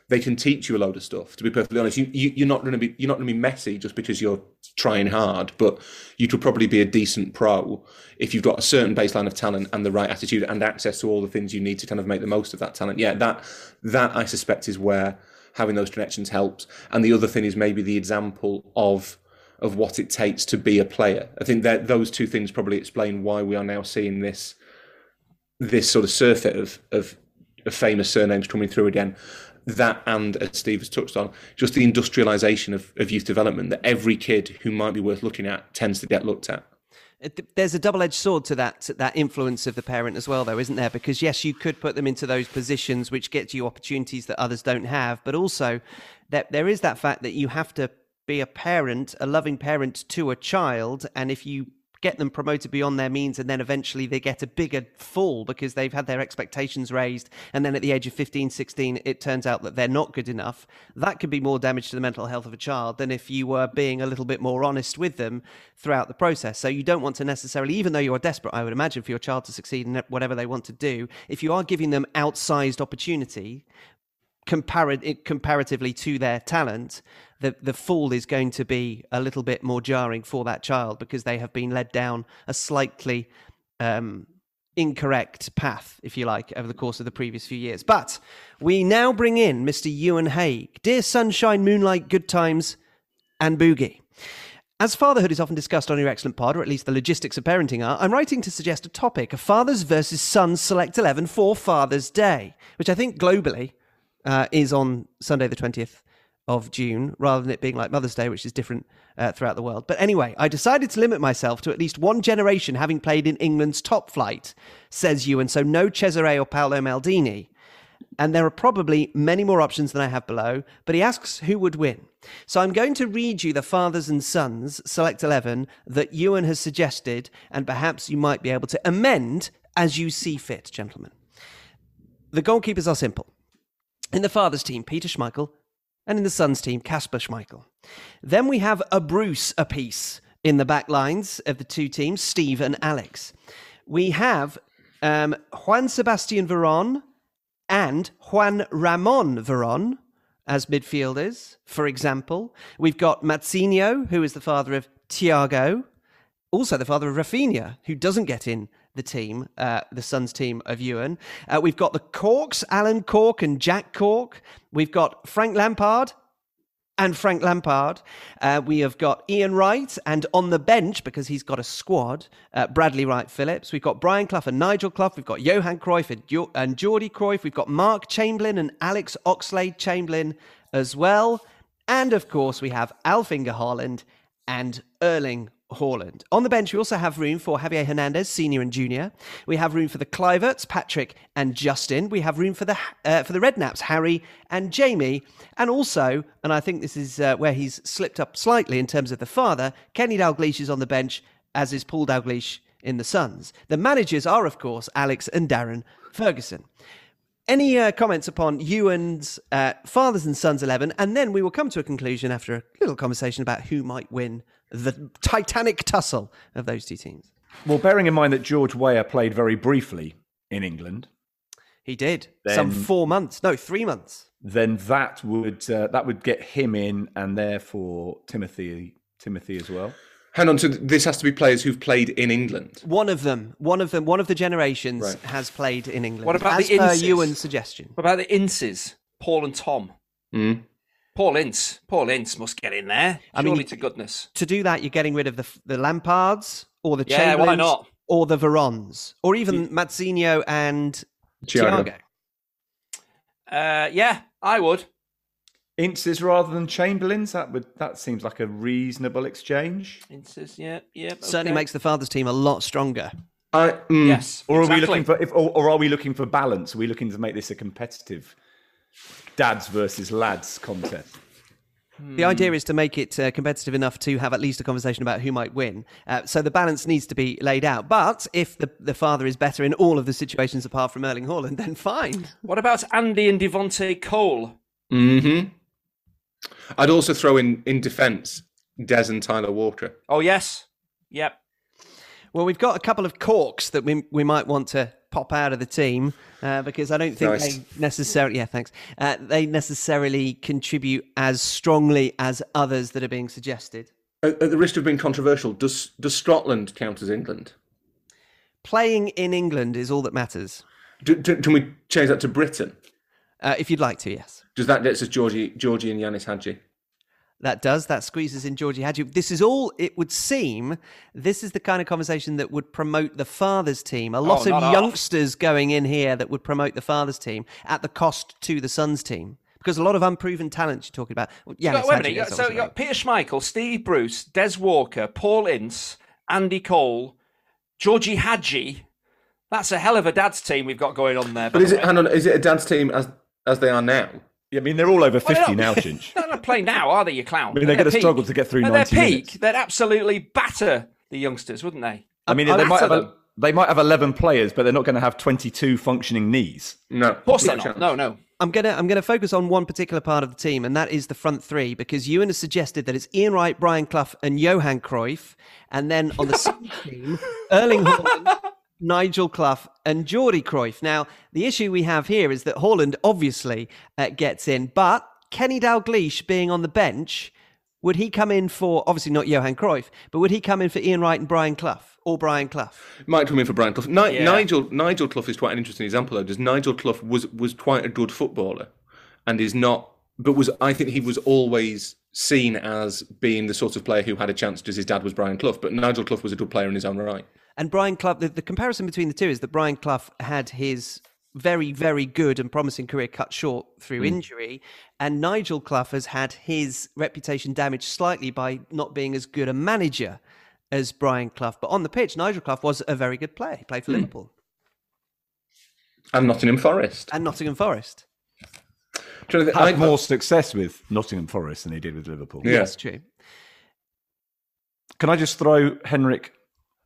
they can teach you a load of stuff. To be perfectly honest, you, you are not going to be you're not going to be Messi just because you're trying hard, but you could probably be a decent pro if you've got a certain baseline of talent and the right attitude and access to all the things you need to kind of make the most of that talent. Yeah, that that I suspect is where having those connections helps. And the other thing is maybe the example of of what it takes to be a player. I think that those two things probably explain why we are now seeing this this sort of surfeit of of, of famous surnames coming through again that and as Steve has touched on, just the industrialization of, of youth development that every kid who might be worth looking at tends to get looked at. Uh, there's a double-edged sword to that that influence of the parent as well, though, isn't there? Because yes, you could put them into those positions which get you opportunities that others don't have, but also that there is that fact that you have to be a parent, a loving parent to a child, and if you get them promoted beyond their means and then eventually they get a bigger fall because they've had their expectations raised. And then at the age of 15 16 it turns out that they're not good enough. That could be more damage to the mental health of a child than if you were being a little bit more honest with them throughout the process. So you don't want to necessarily even though you're desperate i would imagine for your child to succeed in whatever they want to do if you are giving them outsized opportunity compar- comparatively to their talent, the the fall is going to be a little bit more jarring for that child because they have been led down a slightly um, incorrect path, if you like, over the course of the previous few years. But we now bring in Mr. Ewan Haigh, dear sunshine, moonlight, good times, and boogie. As fatherhood is often discussed on your excellent pod, or at least the logistics of parenting are, I'm writing to suggest a topic: a fathers versus sons select eleven for Father's Day, which I think globally uh, is on Sunday, the 20th of June, rather than it being like Mother's Day, which is different uh, throughout the world. But anyway, I decided to limit myself to at least one generation having played in England's top flight, says Ewan. So no Cesare or Paolo Maldini. and there are probably many more options than I have below, but he asks who would win. So I'm going to read you the fathers and sons select 11 that Ewan has suggested, and perhaps you might be able to amend as you see fit, gentlemen. The goalkeepers are simple. In the fathers team, Peter Schmeichel, and in the sons team, Kasper Schmeichel. Then we have a Bruce apiece in the back lines of the two teams, Steve and Alex. We have um, Juan Sebastian Veron and Juan Ramon Veron as midfielders, for example. We've got Mazinho, who is the father of Thiago, also the father of Rafinha, who doesn't get in the team, uh, the Sons team of Ewan. Uh, we've got the Corks, Alan Cork and Jack Cork. We've got Frank Lampard and Frank Lampard. Uh, we have got Ian Wright, and on the bench, because he's got a squad, uh, Bradley Wright Phillips. We've got Brian Clough and Nigel Clough. We've got Johan Cruyff and, jo- and Jordi Cruyff. We've got Mark Chamberlain and Alex Oxlade Chamberlain as well. And of course, we have Alf-Inge Haaland and Erling Haaland. On the bench, we also have room for Javier Hernandez, senior and junior. We have room for the Kluiverts, Patrick and Justin. We have room for the uh, for the Redknapps, Harry and Jamie, and also, and I think this is uh, where he's slipped up slightly in terms of the father. Kenny Dalglish is on the bench, as is Paul Dalglish in the Sons. The managers are, of course, Alex and Darren Ferguson. Any uh, comments upon Ewan's uh, fathers and sons 11? And then we will come to a conclusion after a little conversation about who might win the titanic tussle of those two teams. Well, bearing in mind that George Weah played very briefly in England, He did. Some four months. No, three months. then that would uh, that would get him in, and therefore Timothy Timothy as well. Hang on, so this has to be players who've played in England. One of them, one of them, one of the generations Right. has played in England. What about as the per Inces? Ewan's suggestion? What about the Inces? Paul and Tom. Mm. Paul Ince. Paul Ince must get in there. I Surely mean- to goodness. To do that, you're getting rid of the the Lampards or the Yeah, why not? or the Verons or even Mazinho and Thiago. Thiago. Uh, yeah, I would. Inces rather than Chamberlains. That would that seems like a reasonable exchange. Inces, yeah, yeah. Certainly okay. makes the father's team a lot stronger. I, mm, Yes. Or are exactly. we looking for if, or, or are we looking for balance? Are we looking to make this a competitive dads versus lads contest? The idea is to make it uh, competitive enough to have at least a conversation about who might win. Uh, so the balance needs to be laid out. But if the, the father is better in all of the situations apart from Erling Haaland, then fine. What about Andy and Devante Cole? Mm-hmm. I'd also throw in in defence Des and Tyler Walker. Oh yes, yep. Well, we've got a couple of corks that we, we might want to pop out of the team uh, because I don't think Nice. they necessarily, yeah, thanks. Uh, they necessarily contribute as strongly as others that are being suggested. At, at the risk of being controversial, does does Scotland count as England? Playing in England is all that matters. Do, do, can we change that to Britain? Uh, if you'd like to, yes. Does that get us Georgie, Georgie and Ianis Hagi? That does. That squeezes in Georgie Hagi. This is all, it would seem, this is the kind of conversation that would promote the father's team. A lot Oh, of half. youngsters going in here that would promote the father's team at the cost to the son's team. Because a lot of unproven talent you're talking about. Yeah, So, wait a minute. you got- So you got Peter Schmeichel, Steve Bruce, Des Walker, Paul Ince, Andy Cole, Georgie Hagi. That's a hell of a dad's team we've got going on there. But is the it? Hang on, is it a dad's team as as they are now? Yeah, I mean they're all over fifty they're now, not- Chinch. They're not playing now, are they, you clown? I mean, they're going to struggle to get through At their ninety peak, minutes. they'd absolutely batter the youngsters, wouldn't they? I mean, I'd they might have a, they might have eleven players, but they're not going to have twenty-two functioning knees. No, Of course they're not. No, no. I'm gonna I'm gonna focus on one particular part of the team, and that is the front three, because Ewan has suggested that it's Ian Wright, Brian Clough, and Johan Cruyff, and then on the second team, Erling Haaland, Nigel Clough, and Jordi Cruyff. Now, the issue we have here is that Haaland obviously uh, gets in, but Kenny Dalglish being on the bench, would he come in for obviously not Johan Cruyff, but would he come in for Ian Wright and Brian Clough or Brian Clough? Might come in for Brian Clough. Ni- Yeah. Nigel Nigel Clough is quite an interesting example though. Does Nigel Clough was was quite a good footballer, and is not, but was I think he was always seen as being the sort of player who had a chance because his dad was Brian Clough. But Nigel Clough was a good player in his own right. And Brian Clough, the, the comparison between the two is that Brian Clough had his very, very good and promising career cut short through hmm. injury, and Nigel Clough has had his reputation damaged slightly by not being as good a manager as Brian Clough. But on the pitch, Nigel Clough was a very good player. He played for hmm. Liverpool. And Nottingham Forest. and Nottingham Forest. Trying to think- Had I- more success with Nottingham Forest than he did with Liverpool. Yeah. That's true. Can I just throw Henrik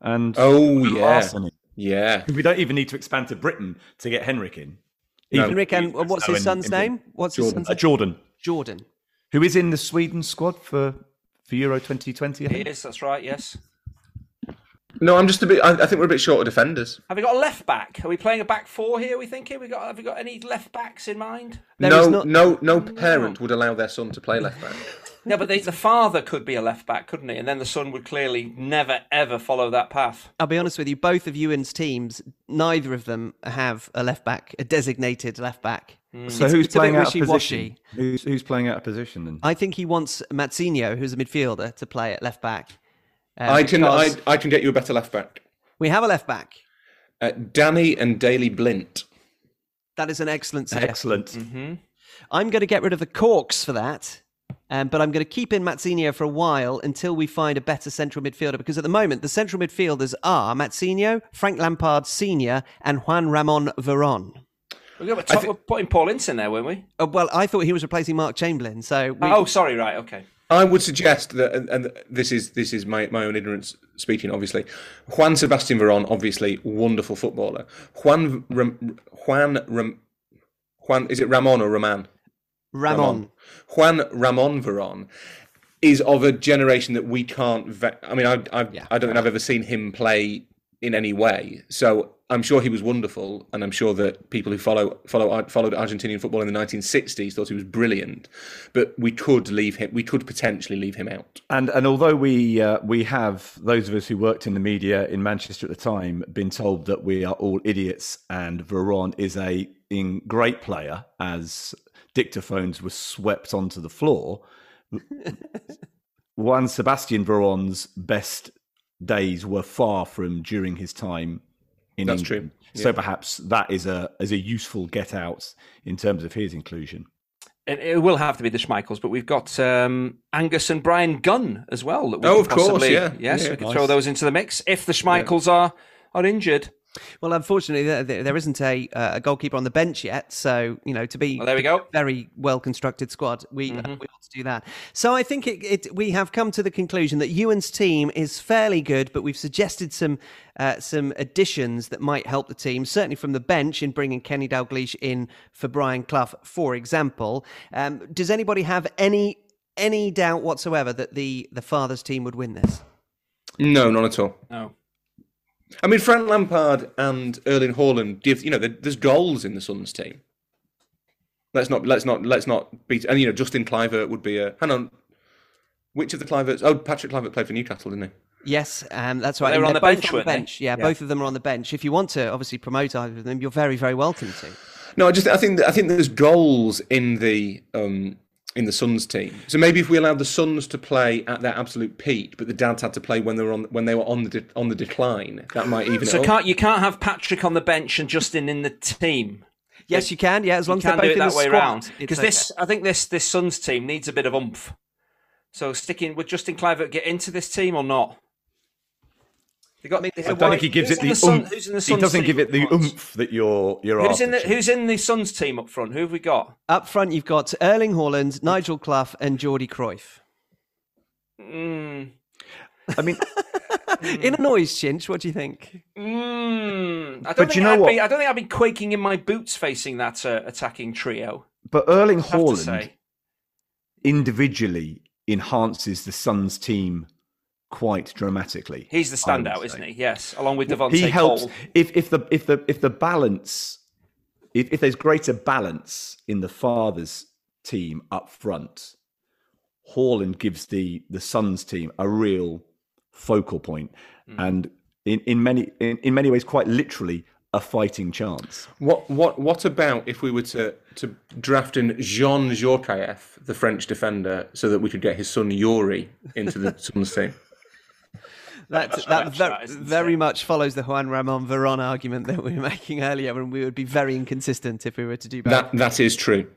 and Oh yeah, in? Yeah. We don't even need to expand to Britain to get Henrik in. No. Henrik and what's his son's in- name? What's his Jordan. son's Uh, name? Jordan, Jordan. who is in the Sweden squad for for Euro 2020. I He is. That's right. Yes. No, I'm just a bit. I, I think we're a bit short of defenders. Have we got a left back? Are we playing a back four here? Are we thinking we got? Have we got any left backs in mind? There no, is not- no, no parent would allow their son to play left back. No, but they, the father could be a left back, couldn't he? And then the son would clearly never ever follow that path. I'll be honest with you, both of Ewan's teams, neither of them have a left back, a designated left back. Hmm. So It's- who's it's playing out of wishy-washy. position? Who's, who's playing out of position then? I think he wants Mazinho, who's a midfielder, to play at left back. Uh, I can, I, I can get you a better left back. We have a left back. Uh, Danny and Daley Blind. That is an excellent suggestion. Excellent. I'm going to get rid of the corks for that, um, but I'm going to keep in Mazinho for a while until we find a better central midfielder. Because at the moment, the central midfielders are Mazinho, Frank Lampard Senior, and Juan Ramon Veron. We got top, we're putting Paul Ince in there, weren't we? Uh, well, I thought he was replacing Mark Chamberlain, so we, Oh, sorry. Right. Okay. I would suggest that, and, and this is this is my, my own ignorance speaking. Obviously, Juan Sebastian Veron, obviously wonderful footballer. Juan Ram, Juan Ram, Juan is it Ramon or Raman? Ramon. Juan Ramon Veron is of a generation that we can't. Ve- I mean, I I, Yeah. I don't think I've ever seen him play in any way. So I'm sure he was wonderful, and I'm sure that people who follow follow followed Argentinian football in the 1960s thought he was brilliant. But we could leave him. We could potentially leave him out. And and although we uh, we have those of us who worked in the media in Manchester at the time been told that we are all idiots and Veron is a in great player as dictaphones were swept onto the floor. Juan Sebastian Veron's best days were far from during his time in That's England. true. So perhaps that is a as a useful get out in terms of his inclusion. It, it will have to be the Schmeichels, but we've got um, Angus and Brian Gunn as well. That we Oh, could of course, yeah. Yes, Yeah, we could nice. throw those into the mix if the Schmeichels are are injured. Well, unfortunately, there, there there isn't a, uh, a goalkeeper on the bench yet. So, you know, to be Well, there we go. very well constructed squad, we, uh, Mm-hmm. we ought to do that. So, I think it, it, we have come to the conclusion that Ewan's team is fairly good, but we've suggested some uh, some additions that might help the team, certainly from the bench in bringing Kenny Dalglish in for Brian Clough, for example. Um, does anybody have any any doubt whatsoever that the, the father's team would win this? No, not at all. No. I mean, Frank Lampard and Erling Haaland give you know there's goals in the Sons team. Let's not let's not let's not beat and you know Justin Kluivert would be a hang on. Which of the Kluiverts? Oh, Patrick Kluivert played for Newcastle, didn't he? Yes, um, that's right. they were And on they're the both bench, on the weren't they? bench. Yeah, Yeah. both of them are on the bench. If you want to obviously promote either of them, you're very, very welcome to. No, I just I think I think there's goals in the um in the Sons team. So maybe if we allowed the Sons to play at their absolute peak, but the dads had to play when they were on when they were on the de- on the decline, that might even. So it can't you can't have Patrick on the bench and Justin in the team? Yes, you can. Yeah, as long You as they're can both it in that the way squad. around it's because okay. this I think this this Sons team needs a bit of oomph. So sticking would Justin Kluivert get into this team or not? They got, mean, they I don't think he gives who's it in the, oomph. who's in the he Sons doesn't team give it the up front? oomph that you're you're Who's in the. Who's in the Sons team up front? Who have we got? Up front, you've got Erling Haaland, Nigel Clough, and Jordi Cruyff. Mm, I mean, In a noise, Chinch, what do you think? mm, I don't But think you know I'd what? Be, I don't think I'd be quaking in my boots facing that uh, attacking trio. but Erling I Haaland individually enhances the Sons team quite dramatically. He's the standout, isn't he? Yes, along with Devante He helps Cole. if if the if the if the balance if, if there's greater balance in the father's team up front, Haaland gives the the Sons team a real focal point hmm. and in, in many in, in many ways quite literally a fighting chance. What what what about if we were to to draft in Jean Djorkaeff, the French defender, so that we could get his son Youri into the Sons team? That, That's that right, ver- that isn't very it? much follows the Juan Ramon Veron argument that we were making earlier, and we would be very inconsistent if we were to do both. That that is true.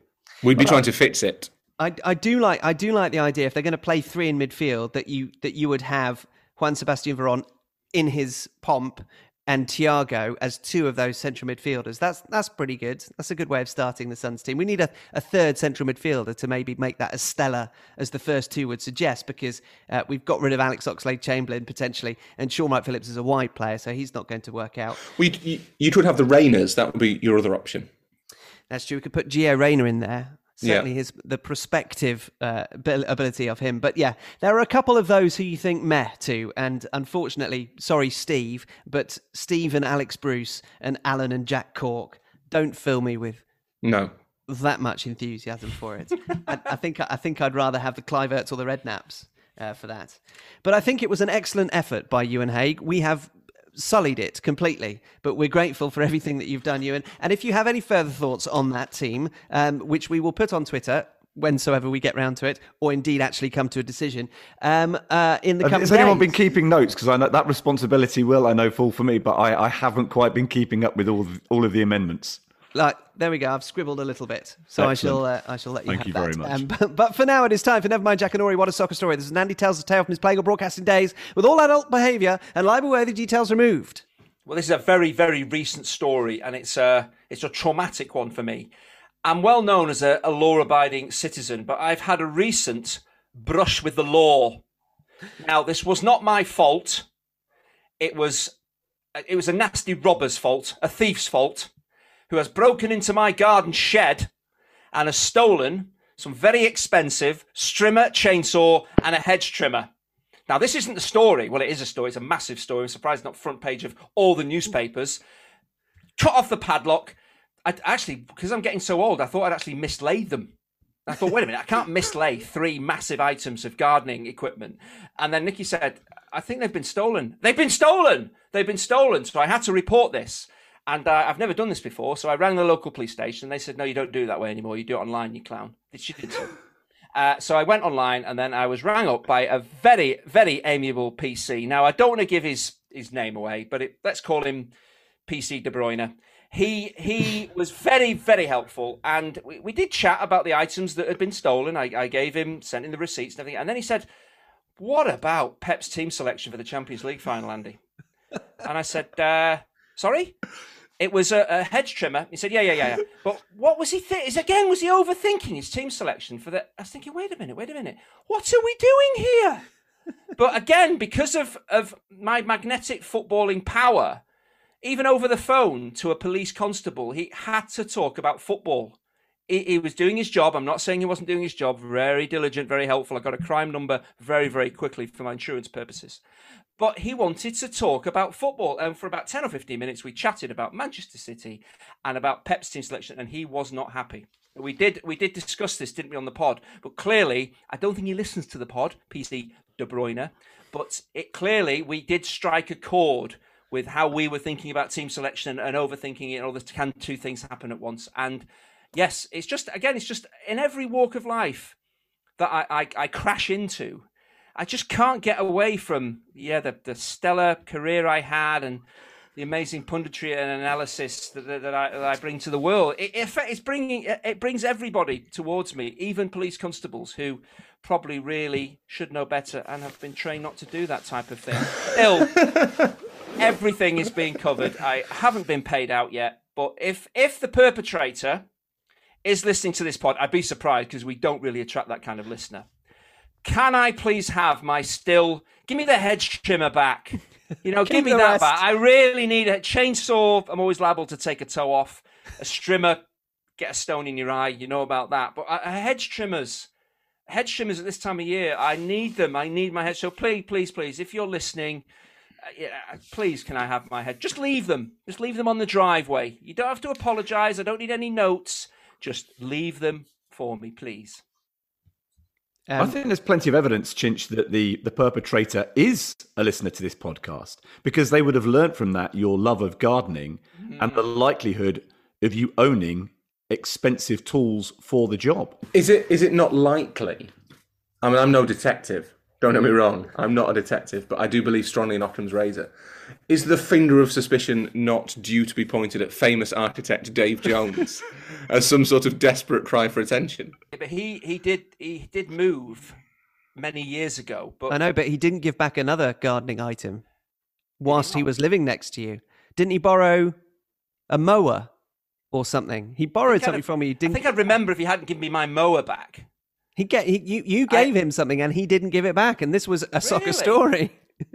We'd be trying to fix it. I, I do like I do like the idea if they're going to play three in midfield that you that you would have Juan Sebastian Veron in his pomp and Thiago as two of those central midfielders. That's that's pretty good. That's a good way of starting the Sons team. We need a, a third central midfielder to maybe make that as stellar as the first two would suggest, because uh, we've got rid of Alex Oxlade Chamberlain potentially, and Shaun Wright Phillips is a wide player, so he's not going to work out. We, you, you could have the Reynas. That would be your other option. That's true. We could put Gio Reyna in there. Yeah. Certainly, his the prospective uh, ability of him. But yeah, there are a couple of those who you think meh to, and unfortunately, sorry, Steve, but Steve and Alex Bruce and Alan and Jack Cork don't fill me with No. that much enthusiasm for it. I, I think I think I'd rather have the Kluiverts or the Redknapps uh, for that. But I think it was an excellent effort by Ewan Haig. We have sullied it completely, but we're grateful for everything that you've done, Ewan. And if you have any further thoughts on that team, um, which we will put on Twitter. Whensoever we get round to it, or indeed actually come to a decision, um, uh, in the coming Has anyone days. been keeping notes? Because I know that responsibility will, I know, fall for me, but I, I haven't quite been keeping up with all all of the amendments. Like there we go. I've scribbled a little bit, so I shall. Uh, I shall let you. Thank have you that. very much. Um, but, but for now, it is time for Nevermind Jackanory. What a soccer story! This is Andy tells a tale from his playing or broadcasting days, with all adult behaviour and libel-worthy details removed. Well, this is a very, very recent story, and it's a it's a traumatic one for me. I'm well known as a, a law-abiding citizen, but I've had a recent brush with the law. Now, this was not my fault. It was it was a nasty robber's fault, a thief's fault, who has broken into my garden shed and has stolen some very expensive strimmer, chainsaw, and a hedge trimmer. Now, this isn't the story. Well, it is a story. It's a massive story. I'm surprised it's not front page of all the newspapers. Cut off the padlock. I actually, because I'm getting so old, I thought I'd actually mislaid them. I thought, wait a minute, I can't mislay three massive items of gardening equipment. And then Nikki said, I think they've been stolen. They've been stolen. They've been stolen. So I had to report this. And uh, I've never done this before. So I rang the local police station. They said, no, you don't do it that way anymore. You do it online, you clown. She did so. Uh, so I went online and then I was rang up by a very, very amiable PC. Now, I don't want to give his, his name away, but it, let's call him PC De Bruyne. He he was very very helpful, and we, we did chat about the items that had been stolen. I, I gave him sent him the receipts and everything, and then he said, "What about Pep's team selection for the Champions League final, Andy?" And I said, uh, "Sorry." It was a, a hedge trimmer. He said, "Yeah, yeah, yeah, yeah." But what was he? Is again was he overthinking his team selection for the? I was thinking, wait a minute, wait a minute, what are we doing here? but again, because of of my magnetic footballing power, even over the phone to a police constable, he had to talk about football. He, he, was doing his job. I'm not saying he wasn't doing his job. Very diligent, very helpful. I got a crime number very, very quickly for my insurance purposes. But he wanted to talk about football. And for about 10 or 15 minutes, we chatted about Manchester City and about Pep's team selection, and he was not happy. We did we did discuss this, didn't we, on the pod? But clearly, I don't think he listens to the pod, PC De Bruyne. But it clearly we did strike a chord with how we were thinking about team selection and overthinking it, and all this can two things happen at once. And yes, it's just again, it's just in every walk of life that I, I, I crash into. I just can't get away from yeah the the stellar career I had and the amazing punditry and analysis that, that, that, I, that I bring to the world. It, fact, it's bringing it brings everybody towards me, even police constables who probably really should know better and have been trained not to do that type of thing. Still, everything is being covered. I haven't been paid out yet, but if if the perpetrator is listening to this pod, I'd be surprised because we don't really attract that kind of listener. Can I please have my still? Give me the hedge trimmer back. You know, give me that rest. back. I really need a chainsaw. I'm always liable to take a toe off. A strimmer, get a stone in your eye. You know about that. But uh, hedge trimmers, hedge trimmers at this time of year, I need them. I need my hedge. So please, please, please, if you're listening, uh, yeah, please, can I have my head? Just leave them. Just leave them on the driveway. You don't have to apologise. I don't need any notes. Just leave them for me, please. I Um, think there's plenty of evidence, Chinch, that the, the perpetrator is a listener to this podcast because they would have learnt from that your love of gardening and the likelihood of you owning expensive tools for the job. Is it is it not likely? I mean, I'm no detective. Don't get me mm. wrong. I'm not a detective, but I do believe strongly in Occam's razor. Is the finger of suspicion not due to be pointed at famous architect Dave Jones as some sort of desperate cry for attention? Yeah, But he, he did he did move many years ago. But I know, but he didn't give back another gardening item whilst he was living next to you. Didn't he borrow a mower or something? He borrowed Kind something of- from you. I Didn't think I'd remember if he hadn't given me my mower back. He? Get he, you. You gave him something and he didn't give it back. And this was a soccer story.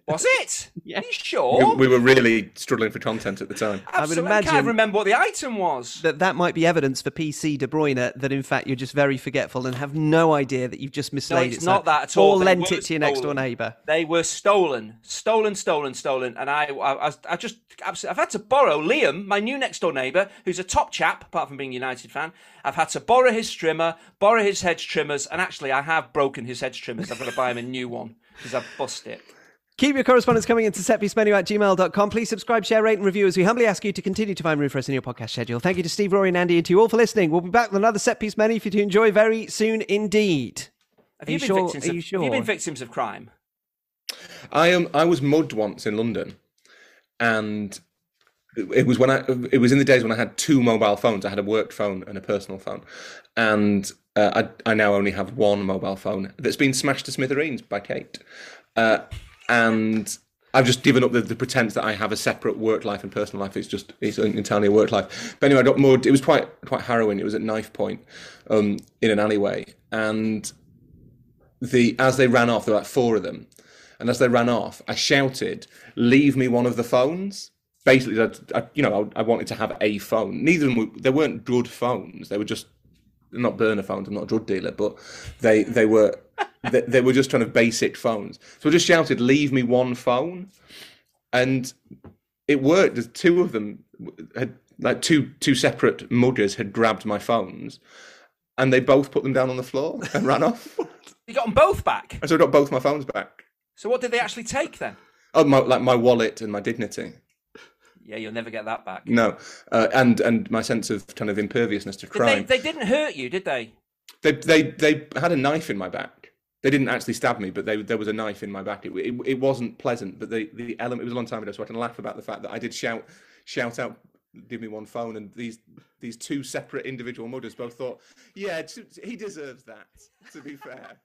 Was it? Yeah. Are you sure? We, we were really struggling for content at the time. Absolutely. I imagine- can't remember what the item was. that that might be evidence for PC De Bruyne that in fact you're just very forgetful and have no idea that you've just mislaid it's it. not that at all. Or They lent were it to your next door neighbour. They were stolen, stolen, stolen, stolen, and I, I, I, I just absolutely, I've had to borrow Liam, my new next door neighbour, who's a top chap, apart from being a United fan. I've had to borrow his trimmer, borrow his hedge trimmers, and actually, I have broken his hedge trimmers. I've got to buy him a new one because I've bust it. Keep your correspondence coming into setpiecemenu at gmail.com. Please subscribe, share, rate, and review as we humbly ask you to continue to find room for us in your podcast schedule. Thank you to Steve, Rory, and Andy, and to you all for listening. We'll be back with another set piece menu for you to enjoy very soon indeed. Have you, you been sure- victims are of, you Have you been victims of crime? I um I was mugged once in London, and it was when I it was in the days when I had two mobile phones. I had a work phone and a personal phone, and uh, I I now only have one mobile phone that's been smashed to smithereens by Kate, uh, and. I've just given up the, the pretense that I have a separate work life and personal life. It's just it's entirely a work life. But anyway, I got mugged. It was quite quite harrowing. It was at knife point, um, in an alleyway, and the as they ran off, there were like four of them, and as they ran off, I shouted, "Leave me one of the phones." Basically, that I, you know, I, I wanted to have a phone. Neither of them were, they weren't good phones. They were just not burner phones. I'm not a drug dealer, but they they were they, they were just kind of basic phones. So I just shouted, "Leave me one phone," and it worked. There's two of them had like two two separate muggers had grabbed my phones, and they both put them down on the floor and ran off. You got them both back. And so I got both my phones back. So what did they actually take then? Oh, my, like my wallet and my dignity. Yeah, you'll never get that back. No, uh, and and my sense of kind of imperviousness to Did they, crime. they didn't hurt you, did they? They, they they had a knife in my back. They didn't actually stab me, but they, there was a knife in my back. It, it, it wasn't pleasant, but the, the element it was a long time ago, so I can laugh about the fact that I did shout shout out, "Give me one phone," and these these two separate individual muggers both thought, "Yeah, he deserves that." To be fair.